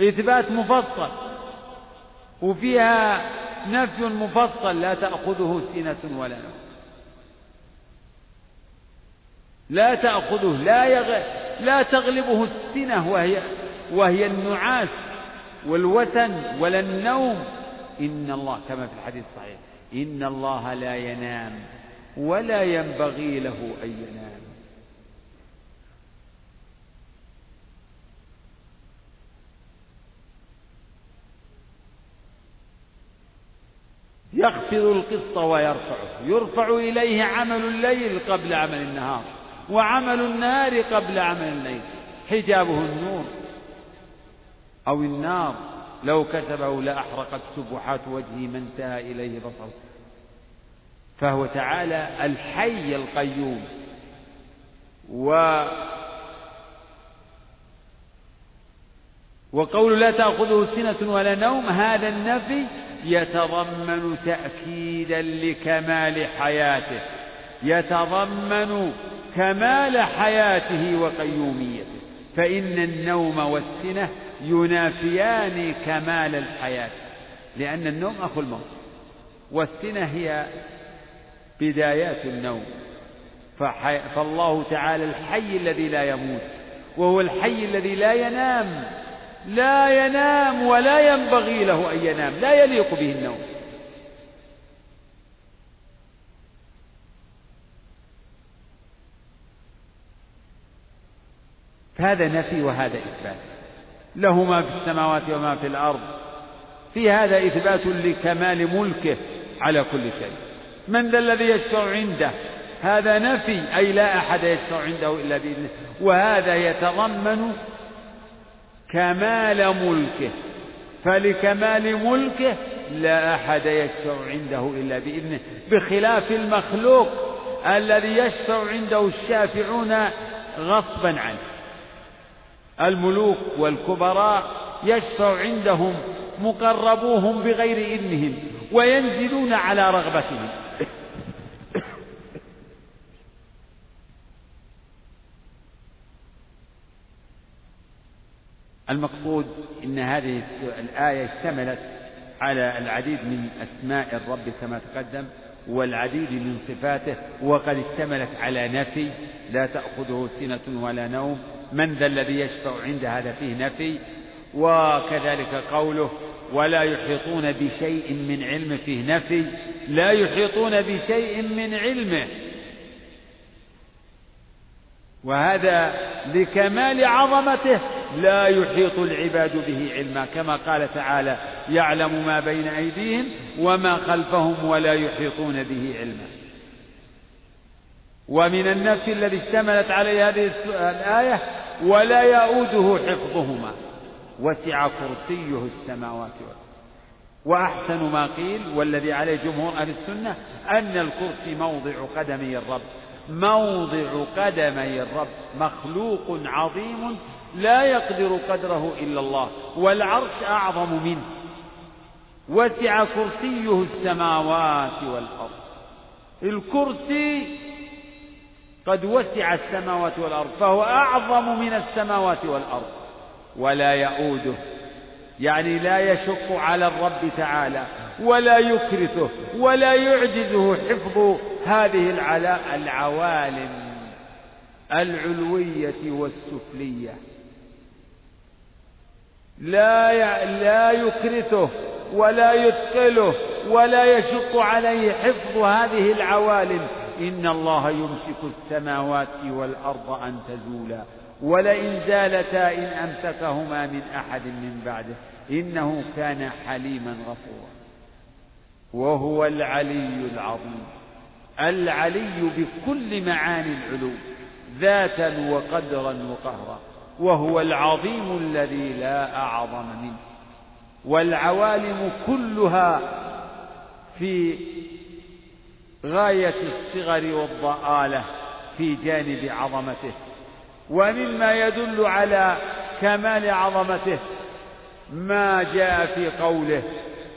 إثبات مفصل وفيها نفي مفصل لا تأخذه سنة ولا نوم. لا تأخذه لا يغ... لا تغلبه السنة وهي وهي النعاس والوثن ولا النوم. إن الله كما في الحديث الصحيح إن الله لا ينام ولا ينبغي له أن ينام. يخفض القسط ويرفعه. يرفع إليه عمل الليل قبل عمل النهار وعمل النهار قبل عمل الليل. حجابه النور أو النار. لو كسبه لأحرقت سبحات وجهه ما انتهى إليه بصره فهو تعالى الحي القيوم. و وقول لا تأخذه سنة ولا نوم هذا النفي يتضمن تأكيدا لكمال حياته يتضمن كمال حياته وقيوميته فإن النوم والسنة ينافيان كمال الحياة لأن النوم أخو الموت والسنة هي بدايات النوم فالله تعالى الحي الذي لا يموت وهو الحي الذي لا ينام. لا ينام ولا ينبغي له أن ينام لا يليق به النوم. هذا نفي وهذا إثبات. له ما في السماوات وما في الأرض. في هذا إثبات لكمال ملكه على كل شيء. من ذا الذي يشفع عنده؟ هذا نفي أي لا أحد يشفع عنده إلا بإذنه. وهذا يتضمن كمال ملكه فلكمال ملكه لا أحد يشفع عنده إلا بإذنه بخلاف المخلوق الذي يشفع عنده الشافعون غصبا عنه. الملوك والكبراء يشفع عندهم مقربوهم بغير إذنهم وينزلون على رغبتهم. المقصود إن هذه الآية اشتملت على العديد من أسماء الرب كما تقدم والعديد من صفاته وقد اشتملت على نفي لا تأخذه سنة ولا نوم من ذا الذي يشفع عند هذا فيه نفي؟ وكذلك قوله ولا يحيطون بشيء من علمه فيه نفي لا يحيطون بشيء من علمه. وهذا لكمال عظمته لا يحيط العباد به علما كما قال تعالى يعلم ما بين أيديهم وما خلفهم ولا يحيطون به علما. ومن النفي الذي اشتملت عليه هذه الآية ولا يؤوده حفظهما. وسع كرسيه السماوات والأرض. وأحسن ما قيل والذي عليه جمهور أهل السنة أن الكرسي موضع قدمي الرب. موضع قدمي الرب مخلوق عظيم لا يقدر قدره إلا الله والعرش أعظم منه. وسع كرسيه السماوات والأرض. الكرسي قد وسع السماوات والأرض فهو أعظم من السماوات والأرض. ولا يؤوده يعني لا يشق على الرب تعالى. ولا يكرثه ولا يعجزه حفظ هذه العوالم العلوية والسفلية. لا لا يكرثه ولا يثقله ولا يشق عليه حفظ هذه العوالم. إن الله يمسك السماوات والأرض أن تزولا. ولئن زالتا إن أمسكهما من أحد من بعده. إنه كان حليما غفورا. وهو العلي العظيم. العلي بكل معاني العلو ذاتا وقدرا وقهرا وهو العظيم الذي لا أعظم منه. والعوالم كلها في غاية الصغر والضآلة في جانب عظمته. ومما يدل على كمال عظمته ما جاء في قوله